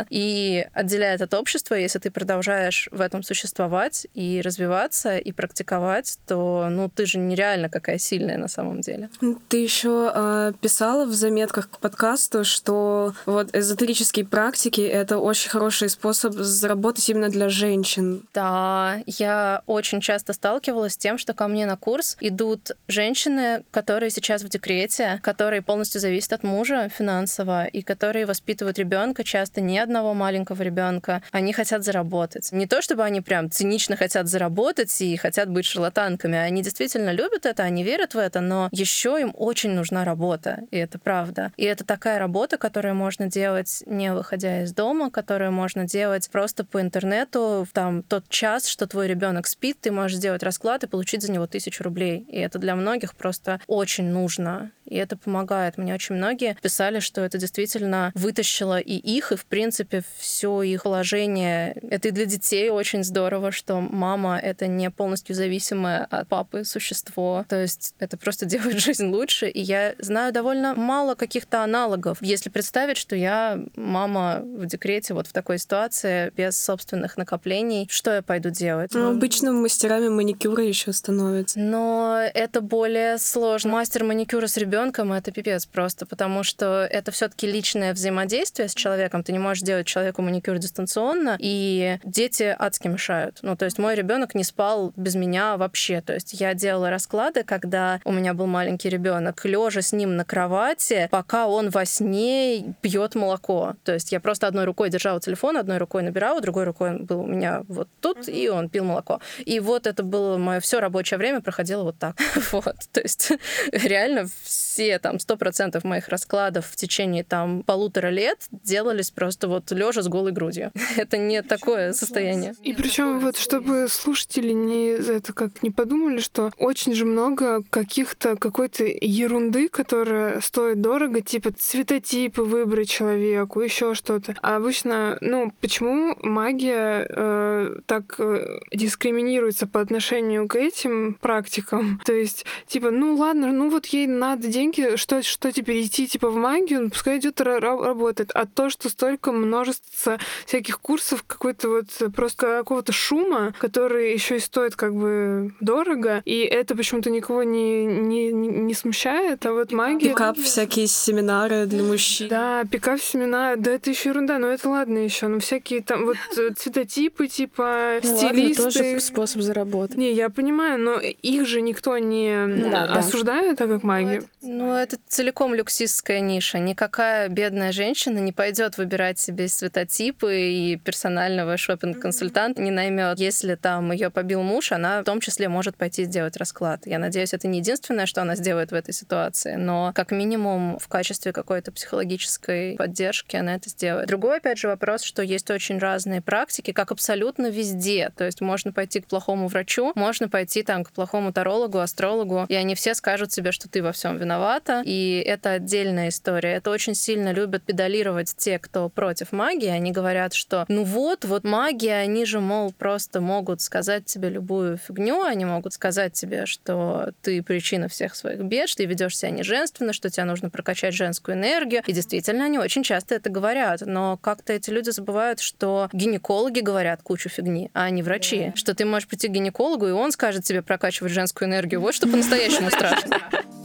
И отделяет от общества, если ты продолжаешь в этом существовать и развиваться, и практиковать, то ну ты же нереально какая сильная на самом деле. Ты еще э, писала в заметках к подкасту, что вот эзотерические практики — это очень хороший способ заработать именно для женщин. Да, я очень часто сталкивалась с тем, что ко мне на курс идут женщины, которые сейчас в декрете, которые полностью зависят от мужа финансово и которые воспитывают ребенка часто часто ни одного маленького ребенка, они хотят заработать. Не то, чтобы они прям цинично хотят заработать и хотят быть шарлатанками, они действительно любят это, они верят в это, но еще им очень нужна работа, и это правда. И это такая работа, которую можно делать не выходя из дома, которую можно делать просто по интернету, там тот час, что твой ребенок спит, ты можешь сделать расклад и получить за него тысячу рублей. И это для многих просто очень нужно и это помогает. Мне очень многие писали, что это действительно вытащило и их, и, в принципе, все их положение. Это и для детей очень здорово, что мама — это не полностью зависимое от папы существо. То есть это просто делает жизнь лучше. И я знаю довольно мало каких-то аналогов. Если представить, что я мама в декрете вот в такой ситуации, без собственных накоплений, что я пойду делать? Ну, обычно мастерами маникюра еще становятся. Но это более сложно. Мастер маникюра с ребенком ребенком это пипец просто, потому что это все-таки личное взаимодействие с человеком. Ты не можешь делать человеку маникюр дистанционно, и дети адски мешают. Ну, то есть мой ребенок не спал без меня вообще. То есть я делала расклады, когда у меня был маленький ребенок, лежа с ним на кровати, пока он во сне пьет молоко. То есть я просто одной рукой держала телефон, одной рукой набирала, другой рукой он был у меня вот тут, и он пил молоко. И вот это было мое все рабочее время проходило вот так. вот. То есть реально все там сто процентов моих раскладов в течение там полутора лет делались просто вот лежа с голой грудью. это не такое состояние. И причем вот чтобы слушатели не это как не подумали, что очень же много каких-то какой-то ерунды, которая стоит дорого, типа цветотипы выбрать человеку, еще что-то. А обычно, ну, почему магия э, так э, дискриминируется по отношению к этим практикам? То есть, типа, ну ладно, ну вот ей надо деньги, что, что теперь идти типа в магию, ну, пускай идет работает. А то, что столько множество всяких курсов, какой-то вот просто какого-то шума, который еще и стоит как бы дорого, и это почему-то никого не, не, не смущает, а вот магия... Пикап, всякие семинары для мужчин. Да, пикап семинары, да это еще ерунда, но это ладно еще, но всякие там вот э, цветотипы, типа ну, стилисты. Ладно, тоже способ заработать. Не, я понимаю, но их же никто не да, осуждает, так как магия. Ну, это целиком люксистская ниша. Никакая бедная женщина не пойдет выбирать себе цветотипы и персонального шопинг-консультанта не наймет. Если там ее побил муж, она в том числе может пойти сделать расклад. Я надеюсь, это не единственное, что она сделает в этой ситуации, но как минимум в качестве какой-то психологической поддержки она это сделает. Другой, опять же, вопрос, что есть очень разные практики, как абсолютно везде. То есть можно пойти к плохому врачу, можно пойти там к плохому тарологу, астрологу, и они все скажут себе, что ты во всем виновата, и это отдельная история. Это очень сильно любят педалировать те, кто против магии. Они говорят, что ну вот, вот магия, они же, мол, просто могут сказать тебе любую фигню, они могут сказать тебе, что ты причина всех своих бед, что ты ведешь себя неженственно, что тебе нужно прокачать женскую энергию. И действительно, они очень часто это говорят. Но как-то эти люди забывают, что гинекологи говорят кучу фигни, а не врачи. Да. Что ты можешь прийти к гинекологу, и он скажет тебе прокачивать женскую энергию. Вот что по-настоящему страшно.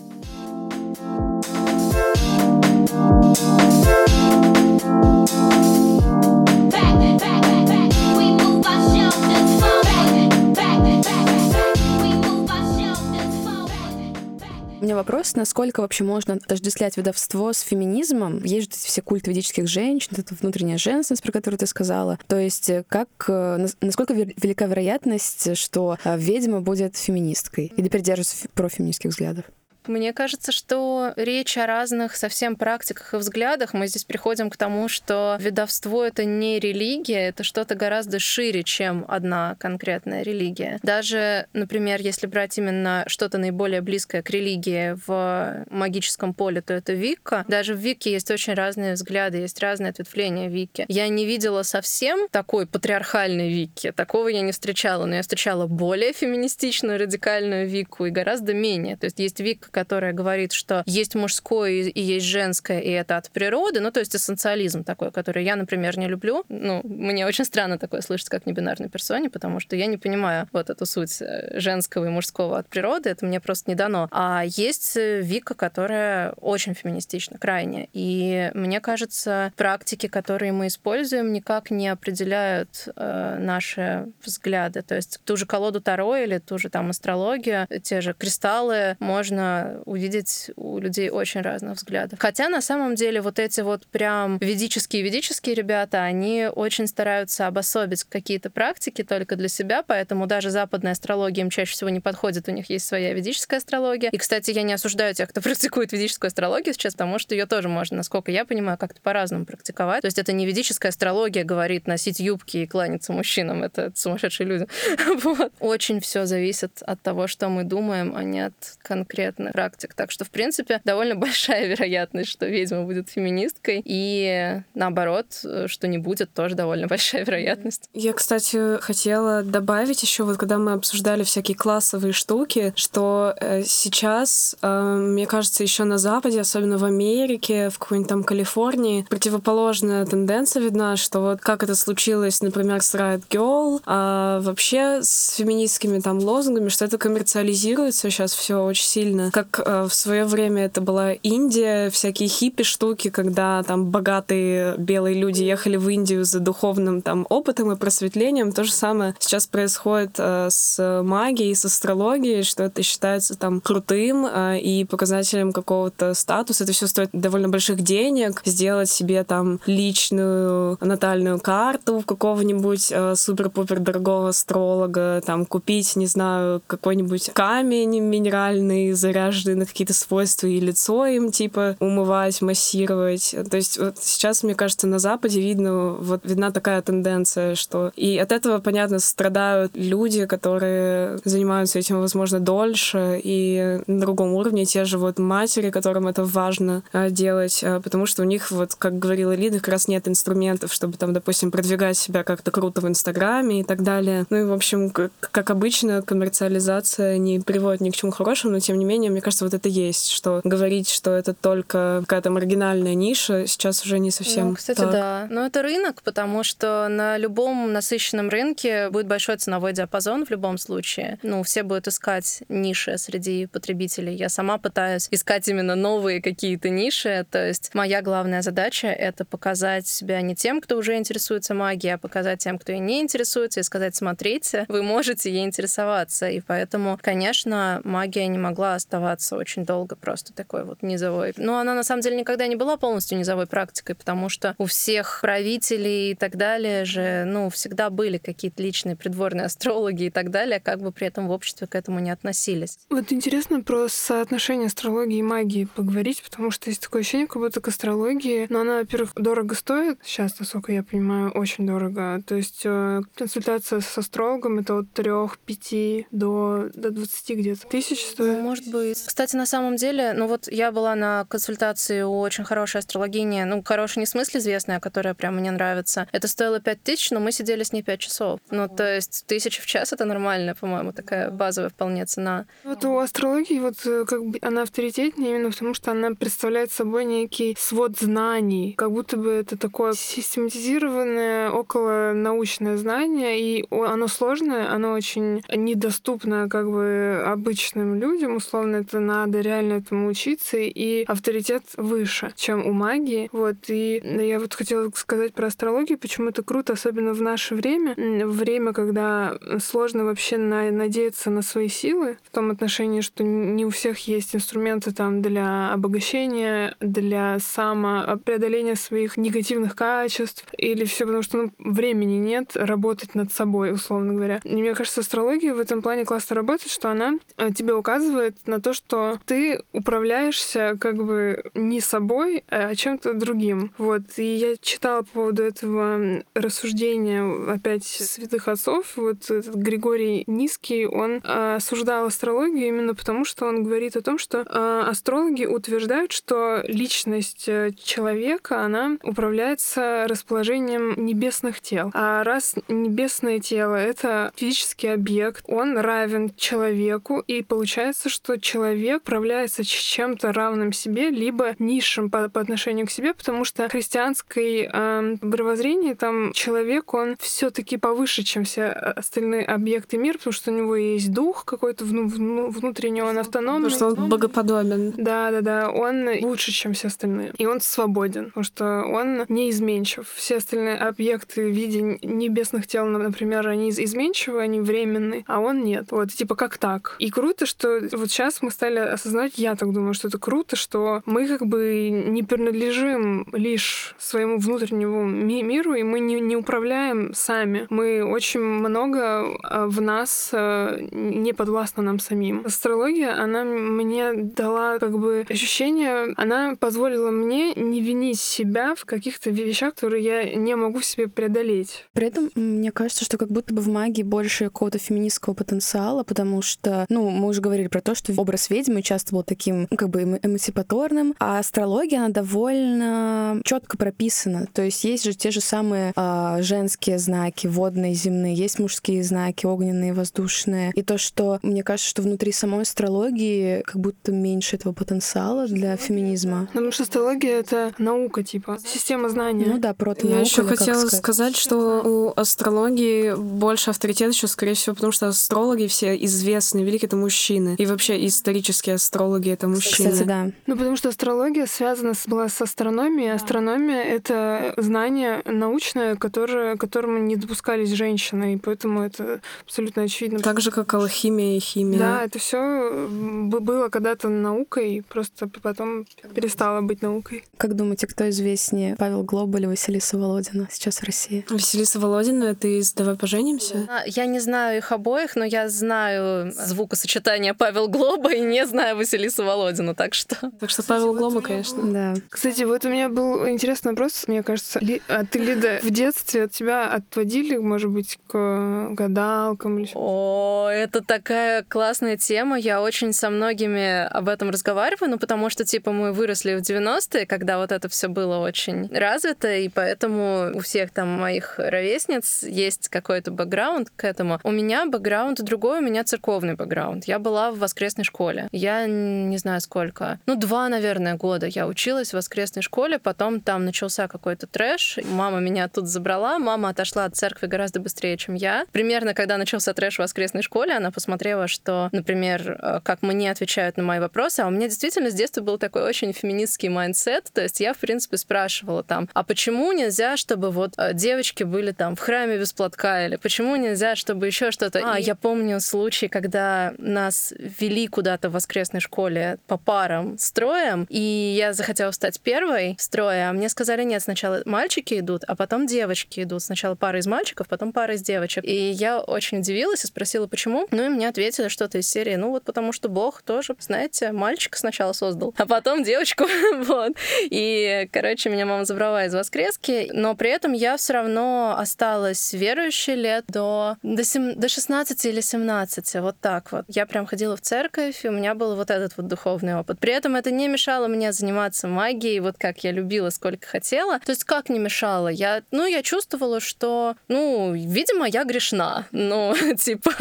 У меня вопрос, насколько вообще можно отождествлять ведовство с феминизмом? Есть же все культы ведических женщин, это внутренняя женственность, про которую ты сказала. То есть э, как, э, насколько велика вероятность, что э, ведьма будет феминисткой или придерживается профеминистских взглядов? Мне кажется, что речь о разных совсем практиках и взглядах. Мы здесь приходим к тому, что ведовство — это не религия, это что-то гораздо шире, чем одна конкретная религия. Даже, например, если брать именно что-то наиболее близкое к религии в магическом поле, то это Вика. Даже в Вике есть очень разные взгляды, есть разные ответвления Вики. Я не видела совсем такой патриархальной Вики. Такого я не встречала, но я встречала более феминистичную, радикальную Вику и гораздо менее. То есть есть Вика, которая говорит, что есть мужское и есть женское, и это от природы, ну, то есть эссенциализм такой, который я, например, не люблю. Ну, мне очень странно такое слышать, как небинарной персоне, потому что я не понимаю вот эту суть э, женского и мужского от природы, это мне просто не дано. А есть э, Вика, которая очень феминистична, крайне. И мне кажется, практики, которые мы используем, никак не определяют э, наши взгляды. То есть ту же колоду Таро или ту же там астрологию, те же кристаллы можно увидеть у людей очень разных взглядов. Хотя на самом деле вот эти вот прям ведические-ведические ребята, они очень стараются обособить какие-то практики только для себя, поэтому даже западная астрология им чаще всего не подходит, у них есть своя ведическая астрология. И, кстати, я не осуждаю тех, кто практикует ведическую астрологию сейчас, потому что ее тоже можно, насколько я понимаю, как-то по-разному практиковать. То есть это не ведическая астрология говорит носить юбки и кланяться мужчинам, это сумасшедшие люди. Очень все зависит от того, что мы думаем, а не от конкретных практик. Так что, в принципе, довольно большая вероятность, что ведьма будет феминисткой, и наоборот, что не будет, тоже довольно большая вероятность. Я, кстати, хотела добавить еще, вот когда мы обсуждали всякие классовые штуки, что э, сейчас, э, мне кажется, еще на Западе, особенно в Америке, в какой-нибудь там Калифорнии, противоположная тенденция видна, что вот как это случилось, например, с Riot Girl, а вообще с феминистскими там лозунгами, что это коммерциализируется сейчас все очень сильно. Как э, в свое время это была Индия, всякие хиппи штуки, когда там богатые белые люди ехали в Индию за духовным там опытом и просветлением. То же самое сейчас происходит э, с магией, с астрологией, что это считается там крутым э, и показателем какого-то статуса. Это все стоит довольно больших денег. Сделать себе там личную натальную карту какого-нибудь супер-пупер дорогого астролога, там купить, не знаю, какой-нибудь камень минеральный, заряженный на какие-то свойства, и лицо им типа умывать, массировать. То есть вот сейчас, мне кажется, на Западе видно, вот видна такая тенденция, что и от этого, понятно, страдают люди, которые занимаются этим, возможно, дольше, и на другом уровне те же вот матери, которым это важно э, делать, э, потому что у них, вот, как говорила Лида, как раз нет инструментов, чтобы там, допустим, продвигать себя как-то круто в Инстаграме и так далее. Ну и, в общем, как обычно, коммерциализация не приводит ни к чему хорошему, но тем не менее, мне кажется, вот это есть, что говорить, что это только какая-то маргинальная ниша, сейчас уже не совсем ну, кстати, так. да. Но это рынок, потому что на любом насыщенном рынке будет большой ценовой диапазон в любом случае. Ну, все будут искать ниши среди потребителей. Я сама пытаюсь искать именно новые какие-то ниши. То есть моя главная задача — это показать себя не тем, кто уже интересуется магией, а показать тем, кто и не интересуется, и сказать, смотрите, вы можете ей интересоваться. И поэтому, конечно, магия не могла оставаться очень долго просто такой вот низовой. Но она на самом деле никогда не была полностью низовой практикой, потому что у всех правителей и так далее же, ну, всегда были какие-то личные придворные астрологи и так далее, как бы при этом в обществе к этому не относились. Вот интересно про соотношение астрологии и магии поговорить, потому что есть такое ощущение, как будто к астрологии, но она, во-первых, дорого стоит, сейчас, насколько я понимаю, очень дорого. То есть э, консультация с астрологом это от 3-5 до, до 20 где-то тысяч стоит. Может быть. Кстати, на самом деле, ну вот я была на консультации у очень хорошей астрологини, ну, хорошей не в смысле известная, которая прям мне нравится. Это стоило 5 тысяч, но мы сидели с ней 5 часов. Ну, то есть тысяча в час — это нормально, по-моему, такая базовая вполне цена. Вот у астрологии вот э, как бы она авторитетнее именно потому, что она представляет собой некий свод знаний, как будто бы это такое систематизированное около научное знание, и оно сложное, оно очень недоступно как бы обычным людям, условно, это надо реально этому учиться, и авторитет выше, чем у магии. Вот, и я вот хотела сказать про астрологию, почему это круто, особенно в наше время, время, когда сложно вообще на, надеяться на свои силы, в том отношении, что не у всех есть инструменты там для обогащения, для самопреодоления своих негативных качеств, или все потому, что ну, времени нет работать над собой, условно говоря. И мне кажется, астрология в этом плане классно работает, что она э, тебе указывает на то, что ты управляешься как бы не собой, а чем-то другим. Вот. И я читала по поводу этого рассуждения опять святых отцов. Вот этот Григорий Низкий, он э, осуждал астрологию именно потому, что он говорит о том, что э, астрологи утверждают, что личность человека, она управляется расположением небесных тел. А раз небесное тело — это физический объект, он равен человеку, и получается, что человек управляется чем-то равным себе, либо низшим по, по отношению к себе, потому что в христианской э, мировоззрении там человек, он все таки повыше, чем все остальные объекты мира, потому что у него есть дух какой-то вну, вну, внутренний, он автономный. Потому что он богоподобен. Да-да-да, он лучше, чем все остальные. И он свободен, потому что он неизменчив. Все остальные объекты в виде небесных тел, например, они изменчивы, они временны, а он нет. Вот, типа, как так? И круто, что вот сейчас мы стали осознавать, я так думаю, что это круто, что мы как бы не принадлежим лишь своему внутреннему ми- миру, и мы не, не управляем сами. Мы очень много а, в нас а, не подвластно нам самим. Астрология, она мне дала как бы ощущение, она позволила мне не винить себя в каких-то вещах, которые я не могу себе преодолеть. При этом мне кажется, что как будто бы в магии больше какого-то феминистского потенциала, потому что, ну, мы уже говорили про то, что образ ведьмы часто был таким, ну, как бы эмансипаторным, а астрология, она довольно четко прописана. То есть есть же те же самые э, женские знаки, водные, земные, есть мужские знаки, огненные, воздушные. И то, что мне кажется, что внутри самой астрологии как будто меньше этого потенциала для феминизма. Потому что астрология — это наука, типа, система знания. Ну да, прото Я еще хотела сказать, что у астрологии больше авторитет еще, скорее всего, потому что астрологи все известные, великие — это мужчины. И вообще исторические астрологи — это мужчины. Кстати, да. Ну, потому что астрология связана с, была с астрономией. Да. Астрономия — это знание научное, которое, которому не допускались женщины, и поэтому это абсолютно очевидно. Так же, как алхимия и химия. Да, это все было когда-то наукой, просто потом перестало быть наукой. Как думаете, кто известнее, Павел Глоба или Василиса Володина сейчас в России? Василиса Володина — это из «Давай поженимся»? Я не знаю их обоих, но я знаю звукосочетание Павел Глоба и не знаю Василиса Володина, так что... Так что Павел Глоба, конечно. Да. Кстати, вот у меня был интересный вопрос, мне кажется. Ли, а ты, Лида, в детстве от тебя отводили, может быть, к гадалкам или О, это такая классная тема. Я очень со многими об этом разговариваю, ну, потому что, типа, мы выросли в 90-е, когда вот это все было очень развито, и поэтому у всех там моих ровесниц есть какой-то бэкграунд к этому. У меня бэкграунд другой, у меня церковный бэкграунд. Я была в воскресной школе. Я не знаю сколько, ну, два, наверное, года я училась в воскресной школе, потом там начался какой-то трэш. Мама меня тут забрала, мама отошла от церкви гораздо быстрее, чем я. Примерно, когда начался трэш в воскресной школе, она посмотрела, что, например, э, как мне отвечают на мои вопросы, а у меня действительно с детства был такой очень феминистский mindset, то есть я, в принципе, спрашивала там, а почему нельзя, чтобы вот э, девочки были там в храме без платка, или почему нельзя, чтобы еще что-то. А, я помню случай, когда нас вели куда-то в воскресной школе по парам строем, и я захотела стать первой строя, а мне сказали, нет, сначала мальчики идут, а потом девочки идут. Сначала пара из мальчиков, потом пара из девочек. И я очень удивилась и спросила, почему. Ну и мне ответили что-то из серии, ну вот потому что Бог тоже, знаете, мальчика сначала создал, а потом девочку. вот. И, короче, меня мама забрала из воскрески, но при этом я все равно осталась верующей лет до, до, 7, до 16 или 17, вот так вот. Я прям ходила в церковь, и у меня был вот этот вот духовный опыт. При этом это не мешало мне заниматься магией, вот как я любила, сколько хотела. То есть как не мешало? Я, ну, я чувствовала, что, ну, видимо, я грешна. Ну, типа,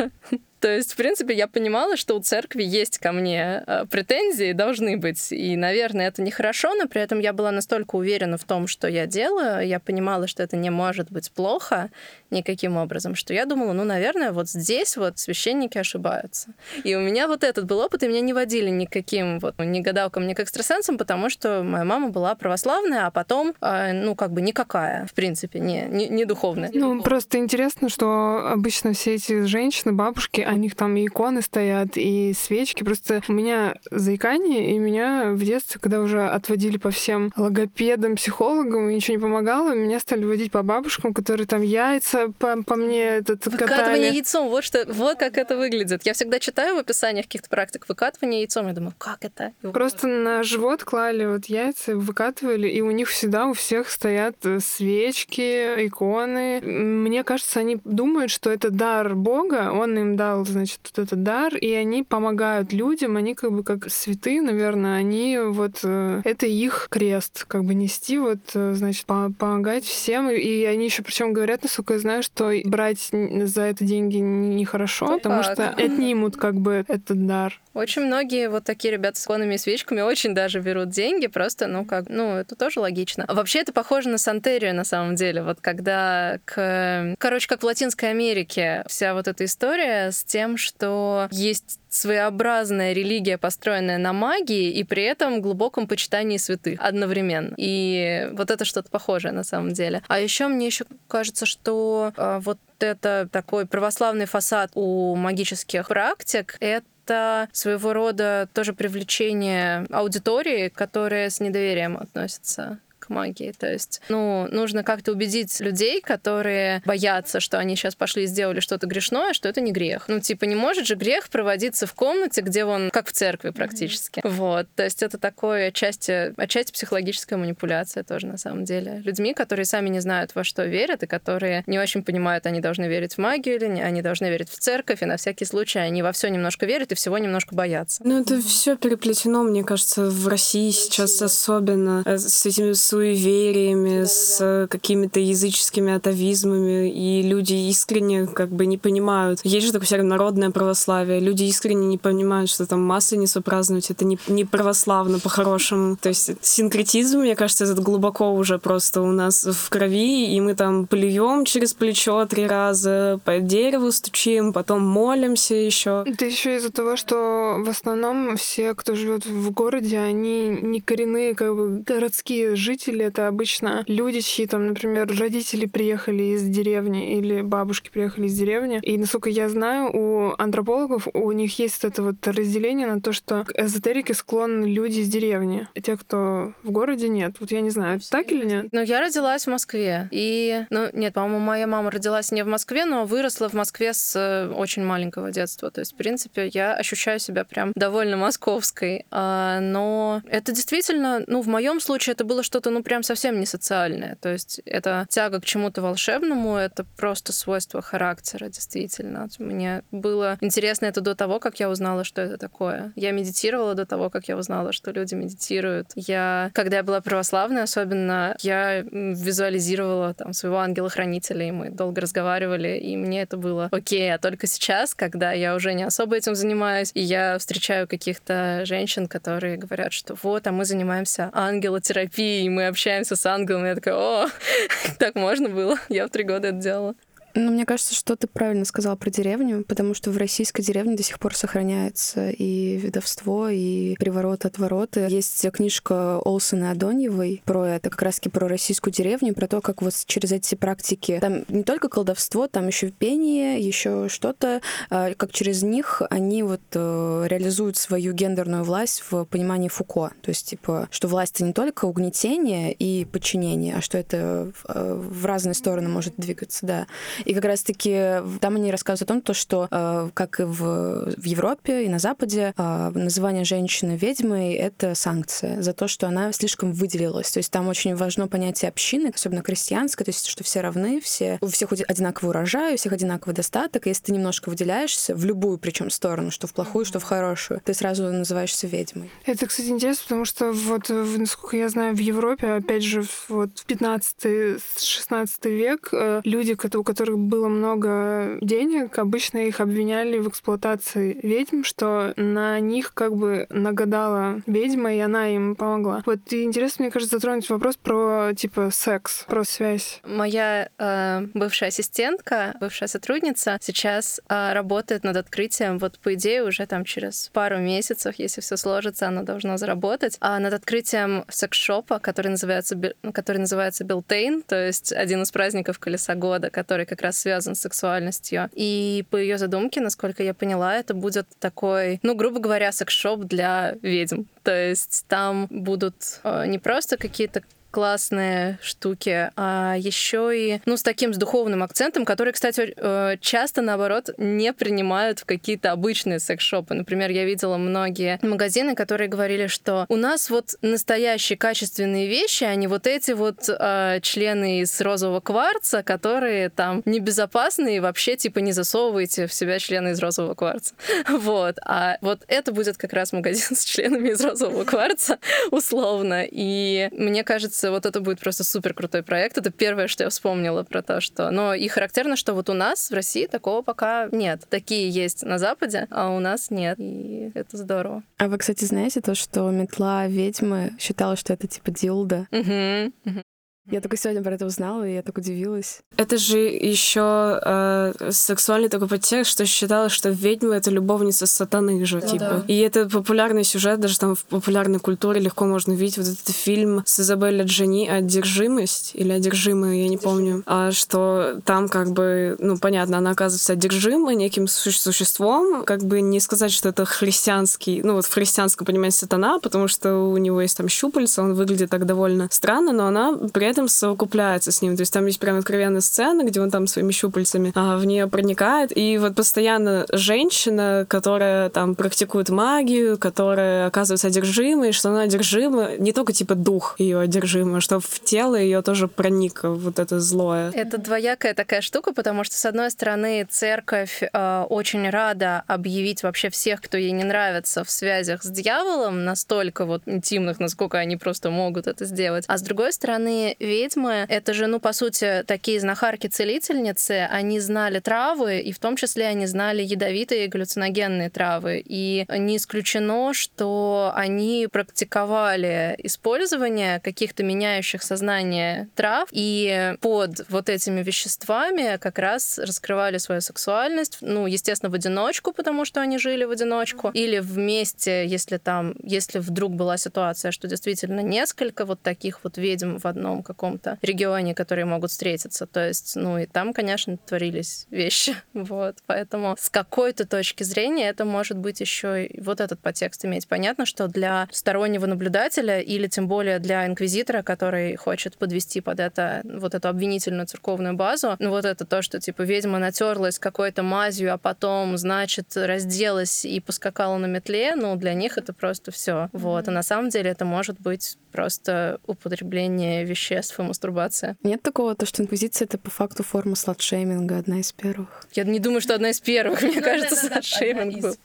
то есть, в принципе, я понимала, что у церкви есть ко мне э, претензии, должны быть. И, наверное, это нехорошо, но при этом я была настолько уверена в том, что я делаю, я понимала, что это не может быть плохо никаким образом, что я думала, ну, наверное, вот здесь вот священники ошибаются. И у меня вот этот был опыт, и меня не водили никаким вот ни гадалкам, ни к экстрасенсам, потому что моя мама была православная, а потом, э, ну, как бы никакая, в принципе, не, не, не духовная. Ну, просто интересно, что обычно все эти женщины, бабушки, у них там и иконы стоят, и свечки. Просто у меня заикание, и меня в детстве, когда уже отводили по всем логопедам, психологам, и ничего не помогало, меня стали водить по бабушкам, которые там яйца по, по мне этот Выкатывание катали. яйцом, вот, что, вот как это выглядит. Я всегда читаю в описаниях каких-то практик выкатывание яйцом, я думаю, как это? Просто на живот клали вот яйца, выкатывали, и у них всегда у всех стоят э, свечки, иконы. Мне кажется, они думают, что это дар Бога, он им дал значит, вот этот дар, и они помогают людям, они как бы как святые, наверное, они вот э, это их крест, как бы нести, вот, э, значит, помогать всем, и они еще причем говорят, насколько я знаю, что брать за это деньги нехорошо, потому что отнимут как бы этот дар. Очень многие вот такие ребята с иконами и свечками очень даже берут деньги, просто, ну, как, ну, это тоже логично. Вообще это похоже на Сантерию, на самом деле, вот когда к... Короче, как в Латинской Америке вся вот эта история с тем, что есть своеобразная религия, построенная на магии, и при этом глубоком почитании святых одновременно. И вот это что-то похожее на самом деле. А еще мне еще кажется, что э, вот это такой православный фасад у магических практик, это это своего рода тоже привлечение аудитории, которая с недоверием относится к магии. То есть, ну, нужно как-то убедить людей, которые боятся, что они сейчас пошли и сделали что-то грешное, что это не грех. Ну, типа, не может же грех проводиться в комнате, где он как в церкви практически. Mm-hmm. Вот. То есть это такое отчасти, отчасти психологическая манипуляция тоже на самом деле. Людьми, которые сами не знают, во что верят, и которые не очень понимают, они должны верить в магию или не, они должны верить в церковь, и на всякий случай они во все немножко верят и всего немножко боятся. Ну, это все переплетено, мне кажется, в России сейчас особенно э, с этими суевериями, с какими-то языческими атовизмами, и люди искренне как бы не понимают. Есть же такое все народное православие. Люди искренне не понимают, что там масленицу праздновать, это не, не православно по-хорошему. То есть синкретизм, мне кажется, это глубоко уже просто у нас в крови, и мы там плюем через плечо три раза, по дереву стучим, потом молимся еще. Это еще из-за того, что в основном все, кто живет в городе, они не коренные как бы городские жители, родители — это обычно люди, чьи там, например, родители приехали из деревни или бабушки приехали из деревни. И, насколько я знаю, у антропологов у них есть это вот разделение на то, что к эзотерике склонны люди из деревни. Те, кто в городе, нет. Вот я не знаю, это так или нет? Ну, я родилась в Москве. И, ну, нет, по-моему, моя мама родилась не в Москве, но выросла в Москве с э, очень маленького детства. То есть, в принципе, я ощущаю себя прям довольно московской. А, но это действительно, ну, в моем случае это было что-то ну, прям совсем не социальное. То есть это тяга к чему-то волшебному, это просто свойство характера, действительно. Мне было интересно это до того, как я узнала, что это такое. Я медитировала до того, как я узнала, что люди медитируют. Я, когда я была православной особенно, я визуализировала там своего ангела-хранителя, и мы долго разговаривали, и мне это было окей. А только сейчас, когда я уже не особо этим занимаюсь, и я встречаю каких-то женщин, которые говорят, что вот, а мы занимаемся ангелотерапией, мы общаемся с ангелом, я такая, о, так можно было. Я в три года это делала. Ну, мне кажется, что ты правильно сказала про деревню, потому что в российской деревне до сих пор сохраняется и ведовство, и приворот отвороты. Есть книжка Олсона Адоньевой про это, как раз-таки про российскую деревню, про то, как вот через эти практики, там не только колдовство, там еще пение, еще что-то, а, как через них они вот э, реализуют свою гендерную власть в понимании Фуко. То есть, типа, что власть — это не только угнетение и подчинение, а что это э, в разные стороны может двигаться, да. И как раз-таки там они рассказывают о том, то, что э, как и в, в Европе и на Западе э, называние женщины ведьмой — это санкция за то, что она слишком выделилась. То есть там очень важно понятие общины, особенно крестьянское, то есть что все равны, все, у всех одинаковый урожай, у всех одинаковый достаток. И если ты немножко выделяешься в любую причем сторону, что в плохую, что в хорошую, ты сразу называешься ведьмой. Это, кстати, интересно, потому что вот, насколько я знаю, в Европе, опять же, вот 15-16 век э, люди, у которых которых было много денег, обычно их обвиняли в эксплуатации ведьм, что на них как бы нагадала ведьма, и она им помогла. Вот и интересно, мне кажется, затронуть вопрос про типа секс, про связь. Моя э, бывшая ассистентка, бывшая сотрудница сейчас э, работает над открытием, вот по идее уже там через пару месяцев, если все сложится, она должна заработать, а над открытием секс-шопа, который называется, который называется Билтейн, то есть один из праздников Колеса года, который как раз связан с сексуальностью. И по ее задумке, насколько я поняла, это будет такой, ну, грубо говоря, секс-шоп для ведьм. То есть там будут э, не просто какие-то классные штуки, а еще и, ну, с таким с духовным акцентом, который, кстати, часто, наоборот, не принимают в какие-то обычные секс-шопы. Например, я видела многие магазины, которые говорили, что у нас вот настоящие качественные вещи, а не вот эти вот э, члены из розового кварца, которые там небезопасны и вообще, типа, не засовывайте в себя члены из розового кварца. Вот. А вот это будет как раз магазин с членами из розового кварца, условно. И мне кажется, кажется, вот это будет просто супер крутой проект. Это первое, что я вспомнила про то, что... Но и характерно, что вот у нас в России такого пока нет. Такие есть на Западе, а у нас нет. И это здорово. А вы, кстати, знаете то, что метла ведьмы считала, что это типа дилда? Угу. угу. Я только сегодня про это узнала, и я так удивилась. Это же еще э, сексуальный такой подтекст, что считалось, что ведьма — это любовница сатаны же, ну, типа. Да. И это популярный сюжет, даже там в популярной культуре легко можно видеть вот этот фильм с Изабеллой Джани «Одержимость» или «Одержимая», я не помню. А что там как бы, ну, понятно, она оказывается одержима неким существом, как бы не сказать, что это христианский, ну, вот в христианском понимании сатана, потому что у него есть там щупальца, он выглядит так довольно странно, но она при этом совокупляется с ним. То есть там есть прям откровенная сцена, где он там своими щупальцами а, в нее проникает. И вот постоянно женщина, которая там практикует магию, которая оказывается одержимой, что она одержима не только типа дух ее одержима, что в тело ее тоже проник вот это злое. Это двоякая такая штука, потому что, с одной стороны, церковь э, очень рада объявить вообще всех, кто ей не нравится, в связях с дьяволом, настолько вот интимных, насколько они просто могут это сделать. А с другой стороны, ведьмы — это же, ну, по сути, такие знахарки-целительницы, они знали травы, и в том числе они знали ядовитые галлюциногенные травы. И не исключено, что они практиковали использование каких-то меняющих сознание трав, и под вот этими веществами как раз раскрывали свою сексуальность, ну, естественно, в одиночку, потому что они жили в одиночку, или вместе, если там, если вдруг была ситуация, что действительно несколько вот таких вот ведьм в одном каком-то регионе, которые могут встретиться. То есть, ну и там, конечно, творились вещи. Вот. Поэтому с какой-то точки зрения это может быть еще и вот этот подтекст иметь. Понятно, что для стороннего наблюдателя или тем более для инквизитора, который хочет подвести под это вот эту обвинительную церковную базу, ну вот это то, что типа ведьма натерлась какой-то мазью, а потом, значит, разделась и поскакала на метле, ну для них это просто все. Вот. А на самом деле это может быть просто употребление веществ и мастурбация. Нет такого, то, что инквизиция — это по факту форма сладшейминга, одна из первых? Я не думаю, что одна из первых. Мне ну, кажется, сладшейминг был.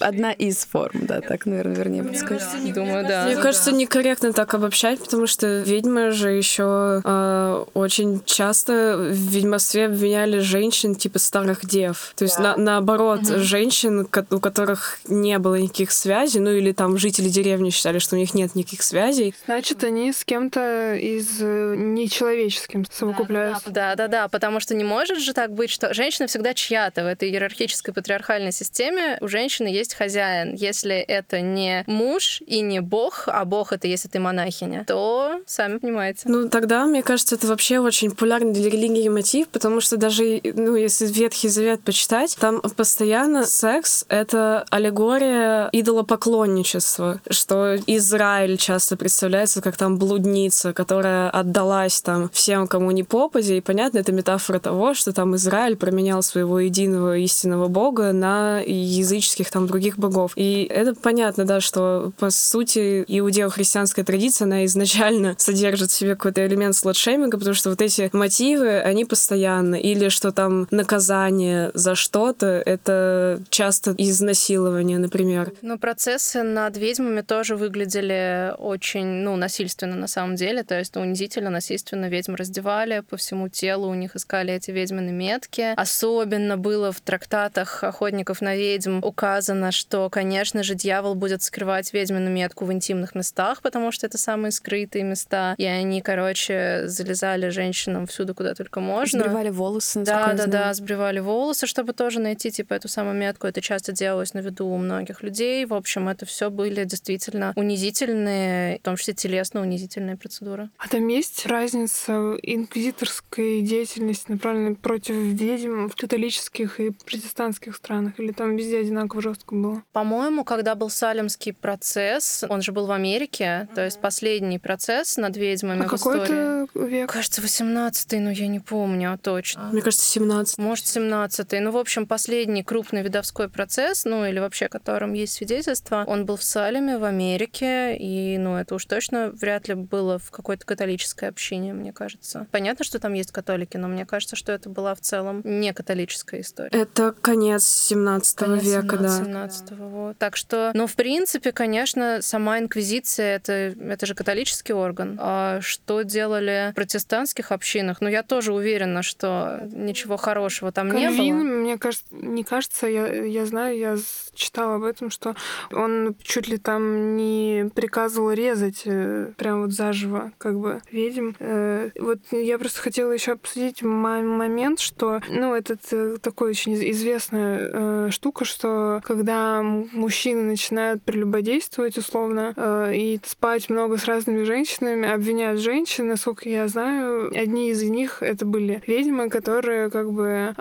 Одна из форм, да, так, наверное, вернее бы сказать. Думаю, да. Мне кажется, некорректно так обобщать, потому что ведьмы же еще а, очень часто в ведьмовстве обвиняли женщин типа старых дев. То есть наоборот, женщин, у которых не было никаких связей, ну или там жители деревни считали, что у них нет никаких связей, Значит, они с кем-то из э, нечеловеческим совокупляются. Да, да, да, потому что не может же так быть, что женщина всегда чья-то в этой иерархической патриархальной системе. У женщины есть хозяин. Если это не муж и не бог, а бог это если ты монахиня, то сами понимаете. Ну, тогда, мне кажется, это вообще очень популярный для религии мотив, потому что даже, ну, если Ветхий Завет почитать, там постоянно секс — это аллегория идолопоклонничества, что Израиль часто представляет представляется как там блудница, которая отдалась там всем, кому не попади. И понятно, это метафора того, что там Израиль променял своего единого истинного бога на языческих там других богов. И это понятно, да, что по сути иудео-христианская традиция, она изначально содержит в себе какой-то элемент слотшейминга, потому что вот эти мотивы, они постоянно. Или что там наказание за что-то, это часто изнасилование, например. Но процессы над ведьмами тоже выглядели очень ну, насильственно на самом деле, то есть унизительно, насильственно ведьм раздевали, по всему телу у них искали эти ведьмины метки. Особенно было в трактатах охотников на ведьм указано, что, конечно же, дьявол будет скрывать ведьмину метку в интимных местах, потому что это самые скрытые места, и они, короче, залезали женщинам всюду, куда только можно. Сбривали волосы, Да, да, да, сбривали волосы, чтобы тоже найти, типа, эту самую метку. Это часто делалось на виду у многих людей. В общем, это все были действительно унизительные, в том числе числе телесно-унизительная процедура. А там есть разница инквизиторской деятельности, направленной против ведьм в католических и протестантских странах? Или там везде одинаково жестко было? По-моему, когда был Салемский процесс, он же был в Америке, то есть последний процесс над ведьмами а в какой истории. это век? Кажется, 18-й, но я не помню точно. Мне кажется, 17 Может, 17-й. Ну, в общем, последний крупный видовской процесс, ну, или вообще, которым есть свидетельство, он был в Салеме в Америке, и, ну, это уж точно точно вряд ли было в какой-то католической общине, мне кажется. Понятно, что там есть католики, но мне кажется, что это была в целом не католическая история. Это конец 17 конец века, 17, да. 17 вот. Так что, ну, в принципе, конечно, сама инквизиция это, это же католический орган. А что делали в протестантских общинах? Ну, я тоже уверена, что ничего хорошего там Кальвин, не было. мне кажется, не кажется, я, я знаю, я читала об этом, что он чуть ли там не приказывал резать э, прям вот заживо, как бы ведьм. Э, вот я просто хотела еще обсудить момент, что, ну, это такой очень известная э, штука, что когда мужчины начинают прелюбодействовать условно и спать много с разными женщинами, обвиняют женщин, насколько я знаю, одни из них это были ведьмы, которые как бы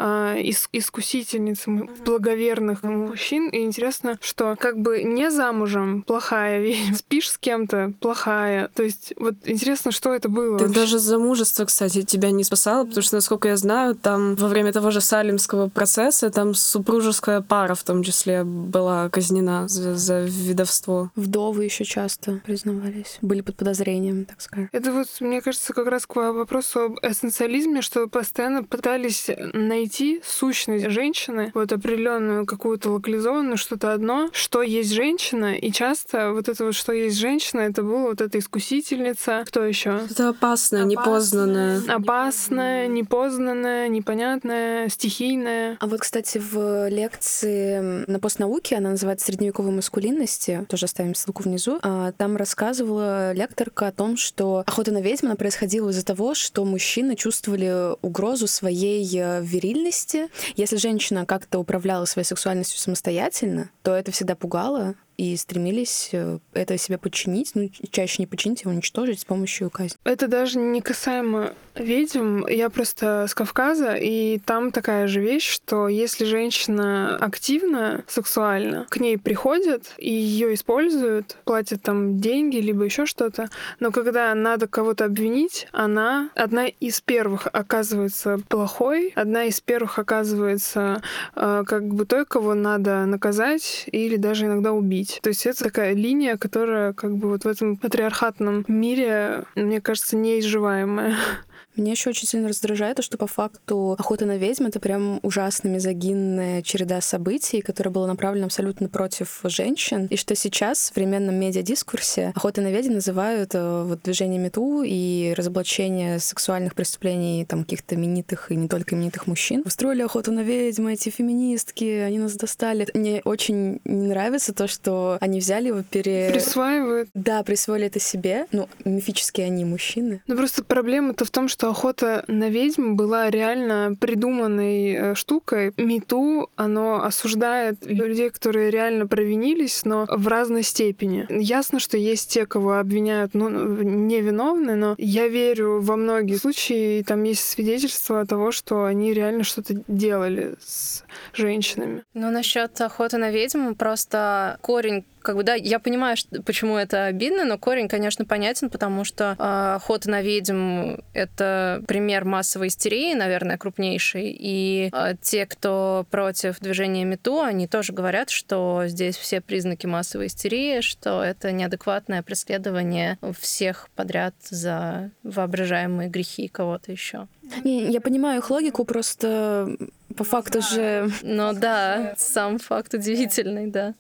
искусительницы благоверных мужчин. И интересно, что как бы не замужем плохая ведьма, спишь с кем-то плохая. То есть вот интересно, что это было. Ты даже замужество, кстати, тебя не спасало, потому что, насколько я знаю, там во время того же Салимского процесса там супружеская пара в том числе была казнена за, за видовство. Вдовы еще часто признавались, были под подозрением, так сказать. Это вот, мне кажется, как раз к вопросу об эссенциализме, что постоянно пытались найти сущность женщины, вот определенную какую-то локализованную, что-то одно, что есть женщина, и часто вот это вот, что есть женщина, это была вот эта искусительница, кто еще? Это опасное, непознанное. Опасное, непознанное, непонятное, стихийное. А вот, кстати, в лекции на постнауке, она называется «Средневековой маскулинности», тоже оставим ссылку внизу, а, там рассказывала лекторка о том, что охота на ведьм, она происходила из-за того, что мужчины чувствовали угрозу своей э, вирильности. Если женщина как-то управляла своей сексуальностью самостоятельно, то это всегда пугало, и стремились э, это себе подчинить, ну, чаще не подчинить, его уничтожить с помощью казни. Это даже не касаемо ведьм. Я просто с Кавказа, и там такая же вещь, что если женщина активна сексуально, к ней приходят и ее используют, платят там деньги, либо еще что-то, но когда надо кого-то обвинить, она одна из первых оказывается плохой, одна из первых оказывается э, как бы той, кого надо наказать или даже иногда убить любить. То есть это такая линия, которая как бы вот в этом патриархатном мире, мне кажется, неизживаемая. Меня еще очень сильно раздражает то, что по факту охота на ведьм — это прям ужасно мизогинная череда событий, которая была направлена абсолютно против женщин, и что сейчас в современном медиадискурсе охота на ведьм называют э, вот движение МИТУ и разоблачение сексуальных преступлений там каких-то именитых и не только именитых мужчин. Устроили охоту на ведьм, эти феминистки, они нас достали. Мне очень не нравится то, что они взяли его пере... Присваивают. Да, присвоили это себе. Ну, мифические они мужчины. Ну, просто проблема-то в том, что что охота на ведьм была реально придуманной э, штукой. Мету, оно осуждает людей, которые реально провинились, но в разной степени. Ясно, что есть те, кого обвиняют ну, невиновны, но я верю во многие случаи, и там есть свидетельства того, что они реально что-то делали с женщинами. Ну, насчет охоты на ведьм, просто корень как бы, да, я понимаю, что, почему это обидно, но корень, конечно, понятен, потому что э, охота на ведьм — это пример массовой истерии, наверное, крупнейший. И э, те, кто против движения МИТУ, они тоже говорят, что здесь все признаки массовой истерии, что это неадекватное преследование всех подряд за воображаемые грехи кого-то еще. Не, я понимаю их логику, просто по факту же... Ну да, сам факт удивительный, да.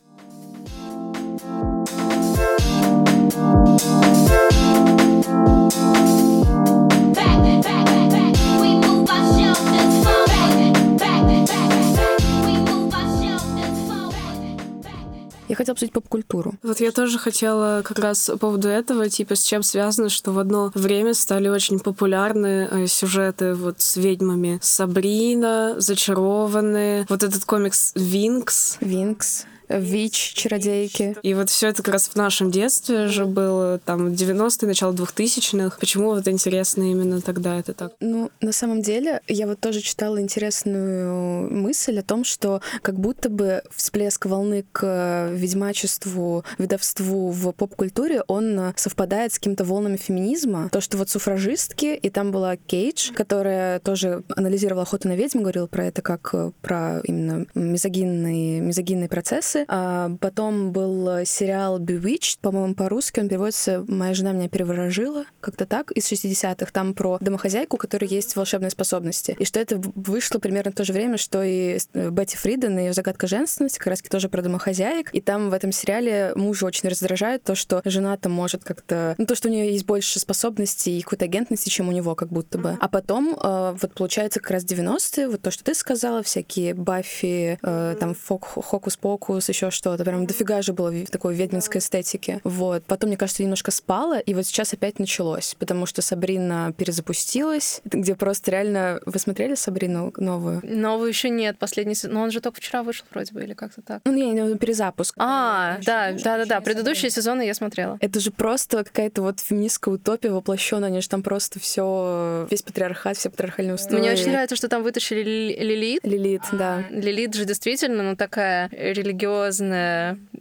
Я хотела обсудить поп-культуру. Вот я тоже хотела как раз по поводу этого, типа, с чем связано, что в одно время стали очень популярны э, сюжеты вот с ведьмами. Сабрина, Зачарованные, вот этот комикс Винкс. Винкс. ВИЧ, чародейки. И вот все это как раз в нашем детстве же было, там, 90-е, начало 2000-х. Почему вот интересно именно тогда это так? Ну, на самом деле, я вот тоже читала интересную мысль о том, что как будто бы всплеск волны к ведьмачеству, ведовству в поп-культуре, он совпадает с какими-то волнами феминизма. То, что вот суфражистки, и там была Кейдж, которая тоже анализировала охоту на ведьм, говорила про это как про именно мизогинный, мизогинный процесс, ужасы. А потом был сериал Bewitched, по-моему, по-русски он переводится «Моя жена меня переворожила», как-то так, из 60-х. Там про домохозяйку, у которой есть волшебные способности. И что это вышло примерно в то же время, что и Бетти Фриден и ее загадка женственности, как раз тоже про домохозяек. И там в этом сериале мужа очень раздражает то, что жена там может как-то... Ну, то, что у нее есть больше способностей и какой-то агентности, чем у него, как будто бы. А потом, э, вот получается, как раз 90-е, вот то, что ты сказала, всякие Баффи, э, там, Хокус-Покус, Хаус, еще что-то. Прям дофига же было в такой ведьминской эстетики. Вот. Потом, мне кажется, немножко спала, и вот сейчас опять началось, потому что Сабрина перезапустилась, где просто реально... Вы смотрели Сабрину новую? Новую еще нет, последний. Но он же только вчера вышел вроде бы, или как-то так. Ну, не, не, перезапуск. А, да, да, да, да. Предыдущие сезоны я смотрела. Это же просто какая-то вот феминистская утопия воплощенная. Они же там просто все, весь патриархат, все патриархальные устои. Мне очень нравится, что там вытащили Лилит. Лилит, да. Лилит же действительно, ну, такая религиозная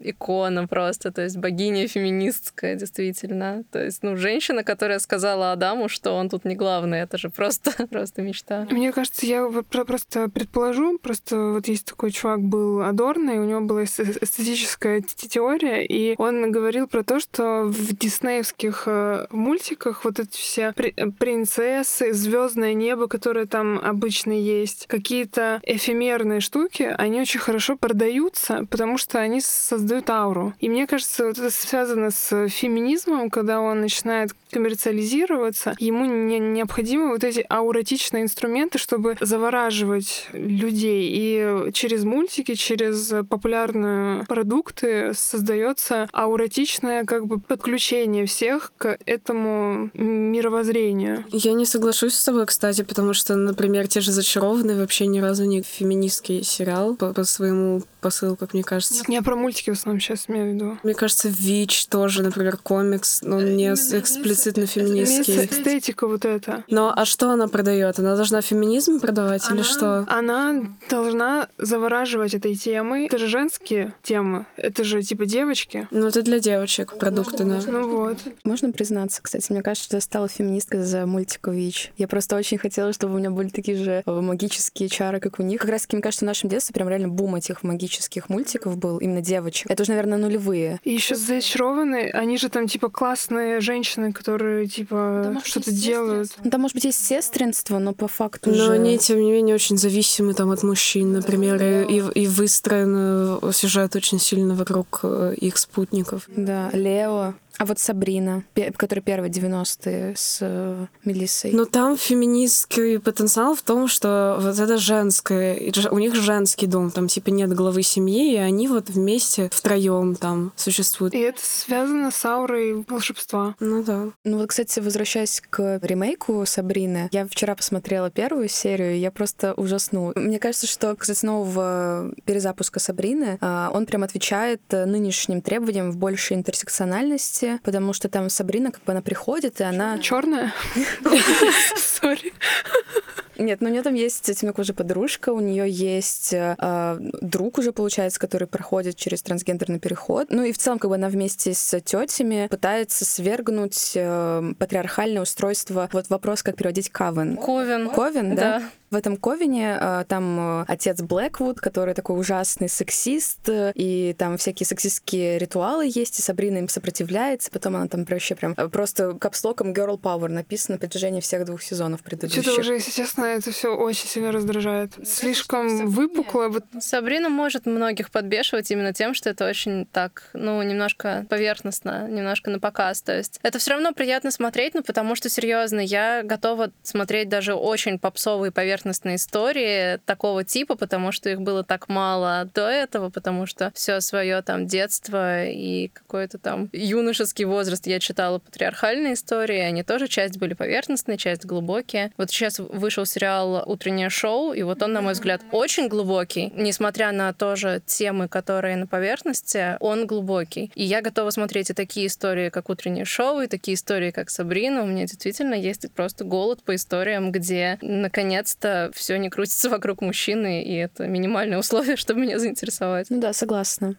икона просто, то есть богиня феминистская, действительно. То есть, ну, женщина, которая сказала Адаму, что он тут не главный, это же просто, просто мечта. Мне кажется, я просто предположу, просто вот есть такой чувак был Адорно, и у него была эстетическая теория, и он говорил про то, что в диснеевских э, мультиках вот эти все принцессы, звездное небо, которое там обычно есть, какие-то эфемерные штуки, они очень хорошо продаются, потому что они создают ауру. И мне кажется, вот это связано с феминизмом, когда он начинает коммерциализироваться, ему не, необходимы вот эти ауратичные инструменты, чтобы завораживать людей. И через мультики, через популярные продукты создается ауратичное как бы подключение всех к этому мировоззрению. Я не соглашусь с тобой, кстати, потому что, например, те же «Зачарованные» вообще ни разу не феминистский сериал по, по своему посылу, как мне кажется. Я про мультики в основном сейчас имею в виду. Мне кажется, ВИЧ тоже, например, комикс, но не эксплицитно феминистский. Эстетика вот это. Но а что она продает? Она должна феминизм продавать она, или что? Она должна завораживать этой темой. Это же женские темы. Это же типа девочки. Ну, это для девочек продукты, да. Ну вот. Можно признаться, кстати, мне кажется, что я стала феминисткой за мультику ВИЧ. Я просто очень хотела, чтобы у меня были такие же э, магические чары, как у них. Как раз таки, мне кажется, в нашем детстве прям реально бум этих магических мультиков был, именно девочек. Это уже, наверное, нулевые. И еще зачарованные, они же там типа классные женщины, которые типа что-то делают. Ну, там, может быть, есть сестринство, но по факту Но же... они, тем не менее, очень зависимы там от мужчин, например, и, и выстроен сюжет очень сильно вокруг э, их спутников. Да, Лео. А вот Сабрина, которая первая 90-е с э, Мелиссой. Но там феминистский потенциал в том, что вот это женское, у них женский дом, там типа нет главы семьи, и они вот вместе втроем там существуют. И это связано с аурой волшебства. Ну да. Ну вот, кстати, возвращаясь к ремейку Сабрины, я вчера посмотрела первую серию, и я просто ужаснула. Мне кажется, что, кстати, нового перезапуска Сабрины, а, он прям отвечает нынешним требованиям в большей интерсекциональности, части, потому что там Сабрина, как бы она приходит, и она... Черная? Сори. Нет, ну у нее там есть темнокожая подружка, у нее есть э, друг уже, получается, который проходит через трансгендерный переход. Ну и в целом, как бы она вместе с тетями пытается свергнуть э, патриархальное устройство. Вот вопрос, как переводить кавен. Ковен. Ковен, да? да? В этом Ковине э, там э, отец Блэквуд, который такой ужасный сексист, и там всякие сексистские ритуалы есть, и Сабрина им сопротивляется, потом она там вообще прям э, просто капслоком Girl Power написано на протяжении всех двух сезонов предыдущих. Что-то уже, если честно, это все очень сильно раздражает. Слишком выпукло. Вот... Сабрина может многих подбешивать именно тем, что это очень так, ну, немножко поверхностно, немножко на показ. То есть это все равно приятно смотреть, ну, потому что, серьезно, я готова смотреть даже очень попсовые поверхностные поверхностные истории такого типа, потому что их было так мало до этого, потому что все свое там детство и какой-то там юношеский возраст я читала патриархальные истории, они тоже часть были поверхностные, часть глубокие. Вот сейчас вышел сериал «Утреннее шоу», и вот он, на мой взгляд, очень глубокий, несмотря на тоже темы, которые на поверхности, он глубокий. И я готова смотреть и такие истории, как «Утреннее шоу», и такие истории, как «Сабрина». У меня действительно есть просто голод по историям, где наконец-то все не крутится вокруг мужчины, и это минимальное условие, чтобы меня заинтересовать. Ну да, согласна.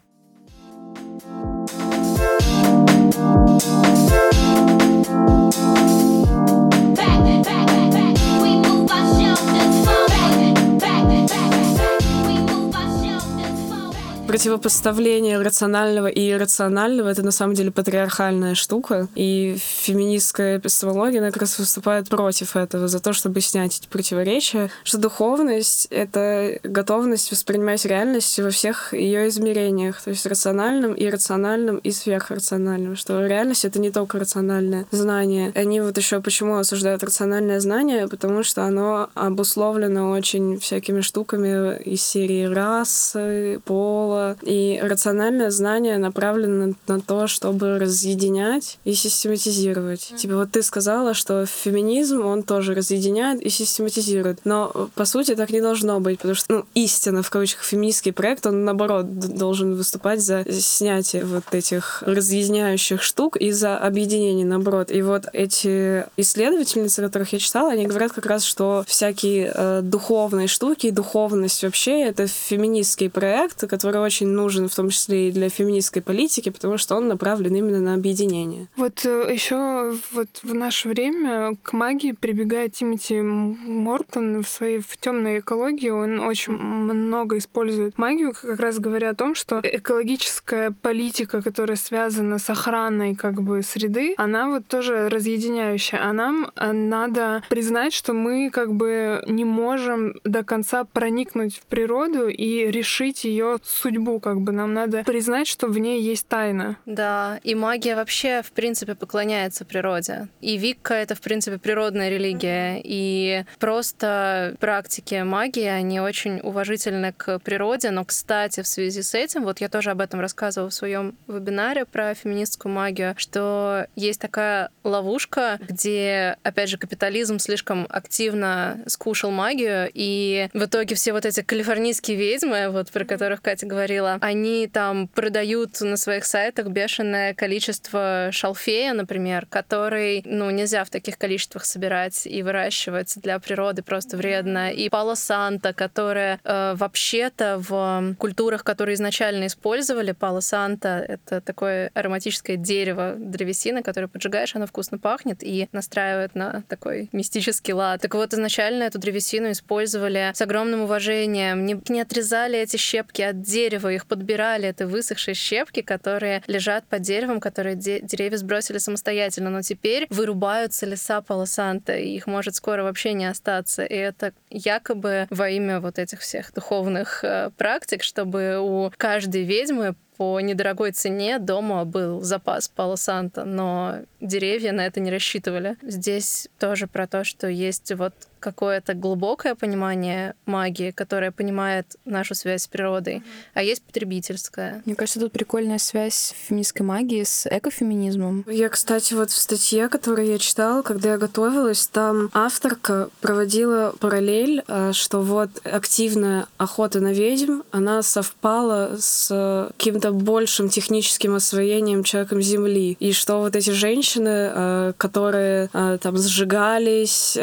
Противопоставление рационального и иррационального — это на самом деле патриархальная штука. И феминистская эпистемология она как раз выступает против этого, за то, чтобы снять эти противоречия, что духовность — это готовность воспринимать реальность во всех ее измерениях, то есть рациональным, иррациональным и сверхрациональным, что реальность — это не только рациональное знание. Они вот еще почему осуждают рациональное знание, потому что оно обусловлено очень всякими штуками из серии расы, пола, и рациональное знание направлено на то, чтобы разъединять и систематизировать. Mm-hmm. Типа вот ты сказала, что феминизм, он тоже разъединяет и систематизирует. Но по сути так не должно быть, потому что, ну, истина, в кавычках, феминистский проект, он наоборот должен выступать за снятие вот этих разъединяющих штук и за объединение, наоборот. И вот эти исследовательницы, которых я читала, они говорят как раз, что всякие э, духовные штуки, духовность вообще — это феминистский проект, который очень нужен в том числе и для феминистской политики, потому что он направлен именно на объединение. Вот э, еще вот в наше время к магии прибегает Тимоти Мортон в своей в темной экологии. Он очень много использует магию, как раз говоря о том, что экологическая политика, которая связана с охраной как бы среды, она вот тоже разъединяющая. А нам э, надо признать, что мы как бы не можем до конца проникнуть в природу и решить ее судьбу, как бы нам надо признать, что в ней есть тайна. Да, и магия вообще, в принципе, поклоняется природе. И Викка — это, в принципе, природная религия. И просто практики магии, они очень уважительны к природе. Но, кстати, в связи с этим, вот я тоже об этом рассказывала в своем вебинаре про феминистскую магию, что есть такая ловушка, где, опять же, капитализм слишком активно скушал магию, и в итоге все вот эти калифорнийские ведьмы, вот про которых Катя говорила, они там продают на своих сайтах бешеное количество шалфея, например, который, ну, нельзя в таких количествах собирать и выращивать для природы просто вредно. И пало санта, которая э, вообще-то в культурах, которые изначально использовали, пало санта — это такое ароматическое дерево, древесина, которое поджигаешь, оно вкусно пахнет и настраивает на такой мистический лад. Так вот, изначально эту древесину использовали с огромным уважением, не, не отрезали эти щепки от дерева, их подбирали, это высохшие щепки, которые лежат под деревом, которые де- деревья сбросили самостоятельно, но теперь вырубаются леса Палосанта, и их может скоро вообще не остаться. И это якобы во имя вот этих всех духовных э, практик, чтобы у каждой ведьмы по недорогой цене дома был запас Пало Санта, но деревья на это не рассчитывали. Здесь тоже про то, что есть вот какое-то глубокое понимание магии, которое понимает нашу связь с природой, mm-hmm. а есть потребительская. Мне кажется, тут прикольная связь феминистской магии с экофеминизмом. Я, кстати, вот в статье, которую я читала, когда я готовилась, там авторка проводила параллель, э, что вот активная охота на ведьм, она совпала с каким-то большим техническим освоением человеком Земли, и что вот эти женщины, э, которые э, там сжигались,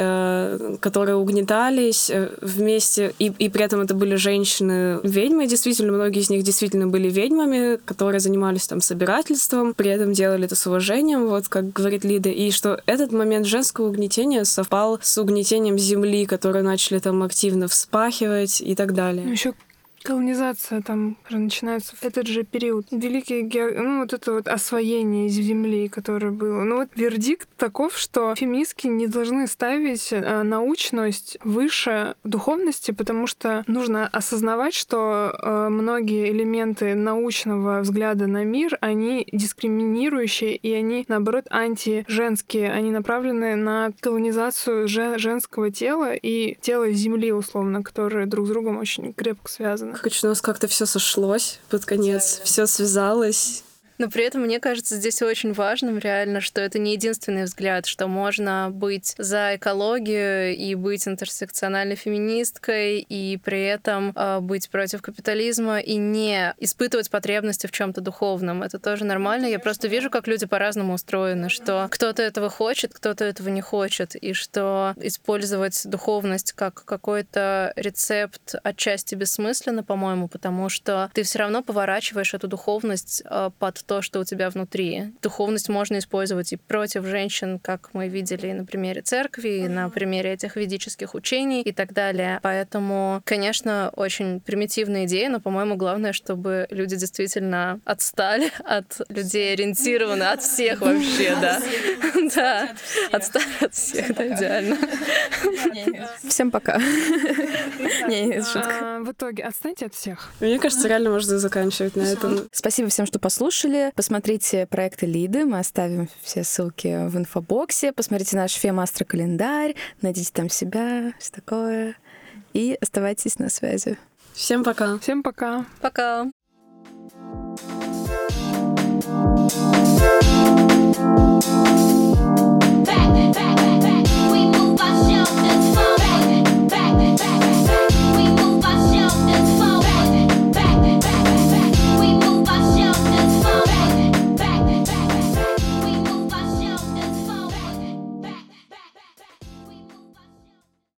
которые угнетались э, вместе, и, и при этом это были женщины-ведьмы, действительно, многие из них действительно были ведьмами, которые занимались там собирательством, при этом делали это с уважением, вот как говорит Лида, и что этот момент женского угнетения совпал с угнетением земли, которые начали там активно вспахивать и так далее. Ну, Еще Колонизация там начинается в этот же период. Великий ге... ну вот это вот освоение земли, которое было. Ну вот вердикт таков, что феминистки не должны ставить э, научность выше духовности, потому что нужно осознавать, что э, многие элементы научного взгляда на мир, они дискриминирующие и они, наоборот, антиженские. Они направлены на колонизацию женского тела и тела Земли, условно, которые друг с другом очень крепко связаны. Короче, у нас как-то все сошлось под конец, все связалось. Но при этом, мне кажется, здесь очень важным реально, что это не единственный взгляд, что можно быть за экологию и быть интерсекциональной феминисткой, и при этом э, быть против капитализма и не испытывать потребности в чем-то духовном. Это тоже нормально. Я просто вижу, как люди по-разному устроены, что кто-то этого хочет, кто-то этого не хочет, и что использовать духовность как какой-то рецепт отчасти бессмысленно, по-моему, потому что ты все равно поворачиваешь эту духовность э, под то, что у тебя внутри. Духовность можно использовать и против женщин, как мы видели на примере церкви, и на примере этих ведических учений и так далее. Поэтому, конечно, очень примитивная идея, но, по-моему, главное, чтобы люди действительно отстали от людей, ориентированы от всех вообще, да. Да, отстали от всех, да, идеально. Всем пока. Не, не, шутка. А, в итоге отстаньте от всех. Мне кажется, реально можно заканчивать на этом. Спасибо всем, что послушали слушатели. Посмотрите проекты Лиды, мы оставим все ссылки в инфобоксе. Посмотрите наш Фемастро-календарь, найдите там себя, все такое. И оставайтесь на связи. Всем пока. Всем пока. Пока. Back, back.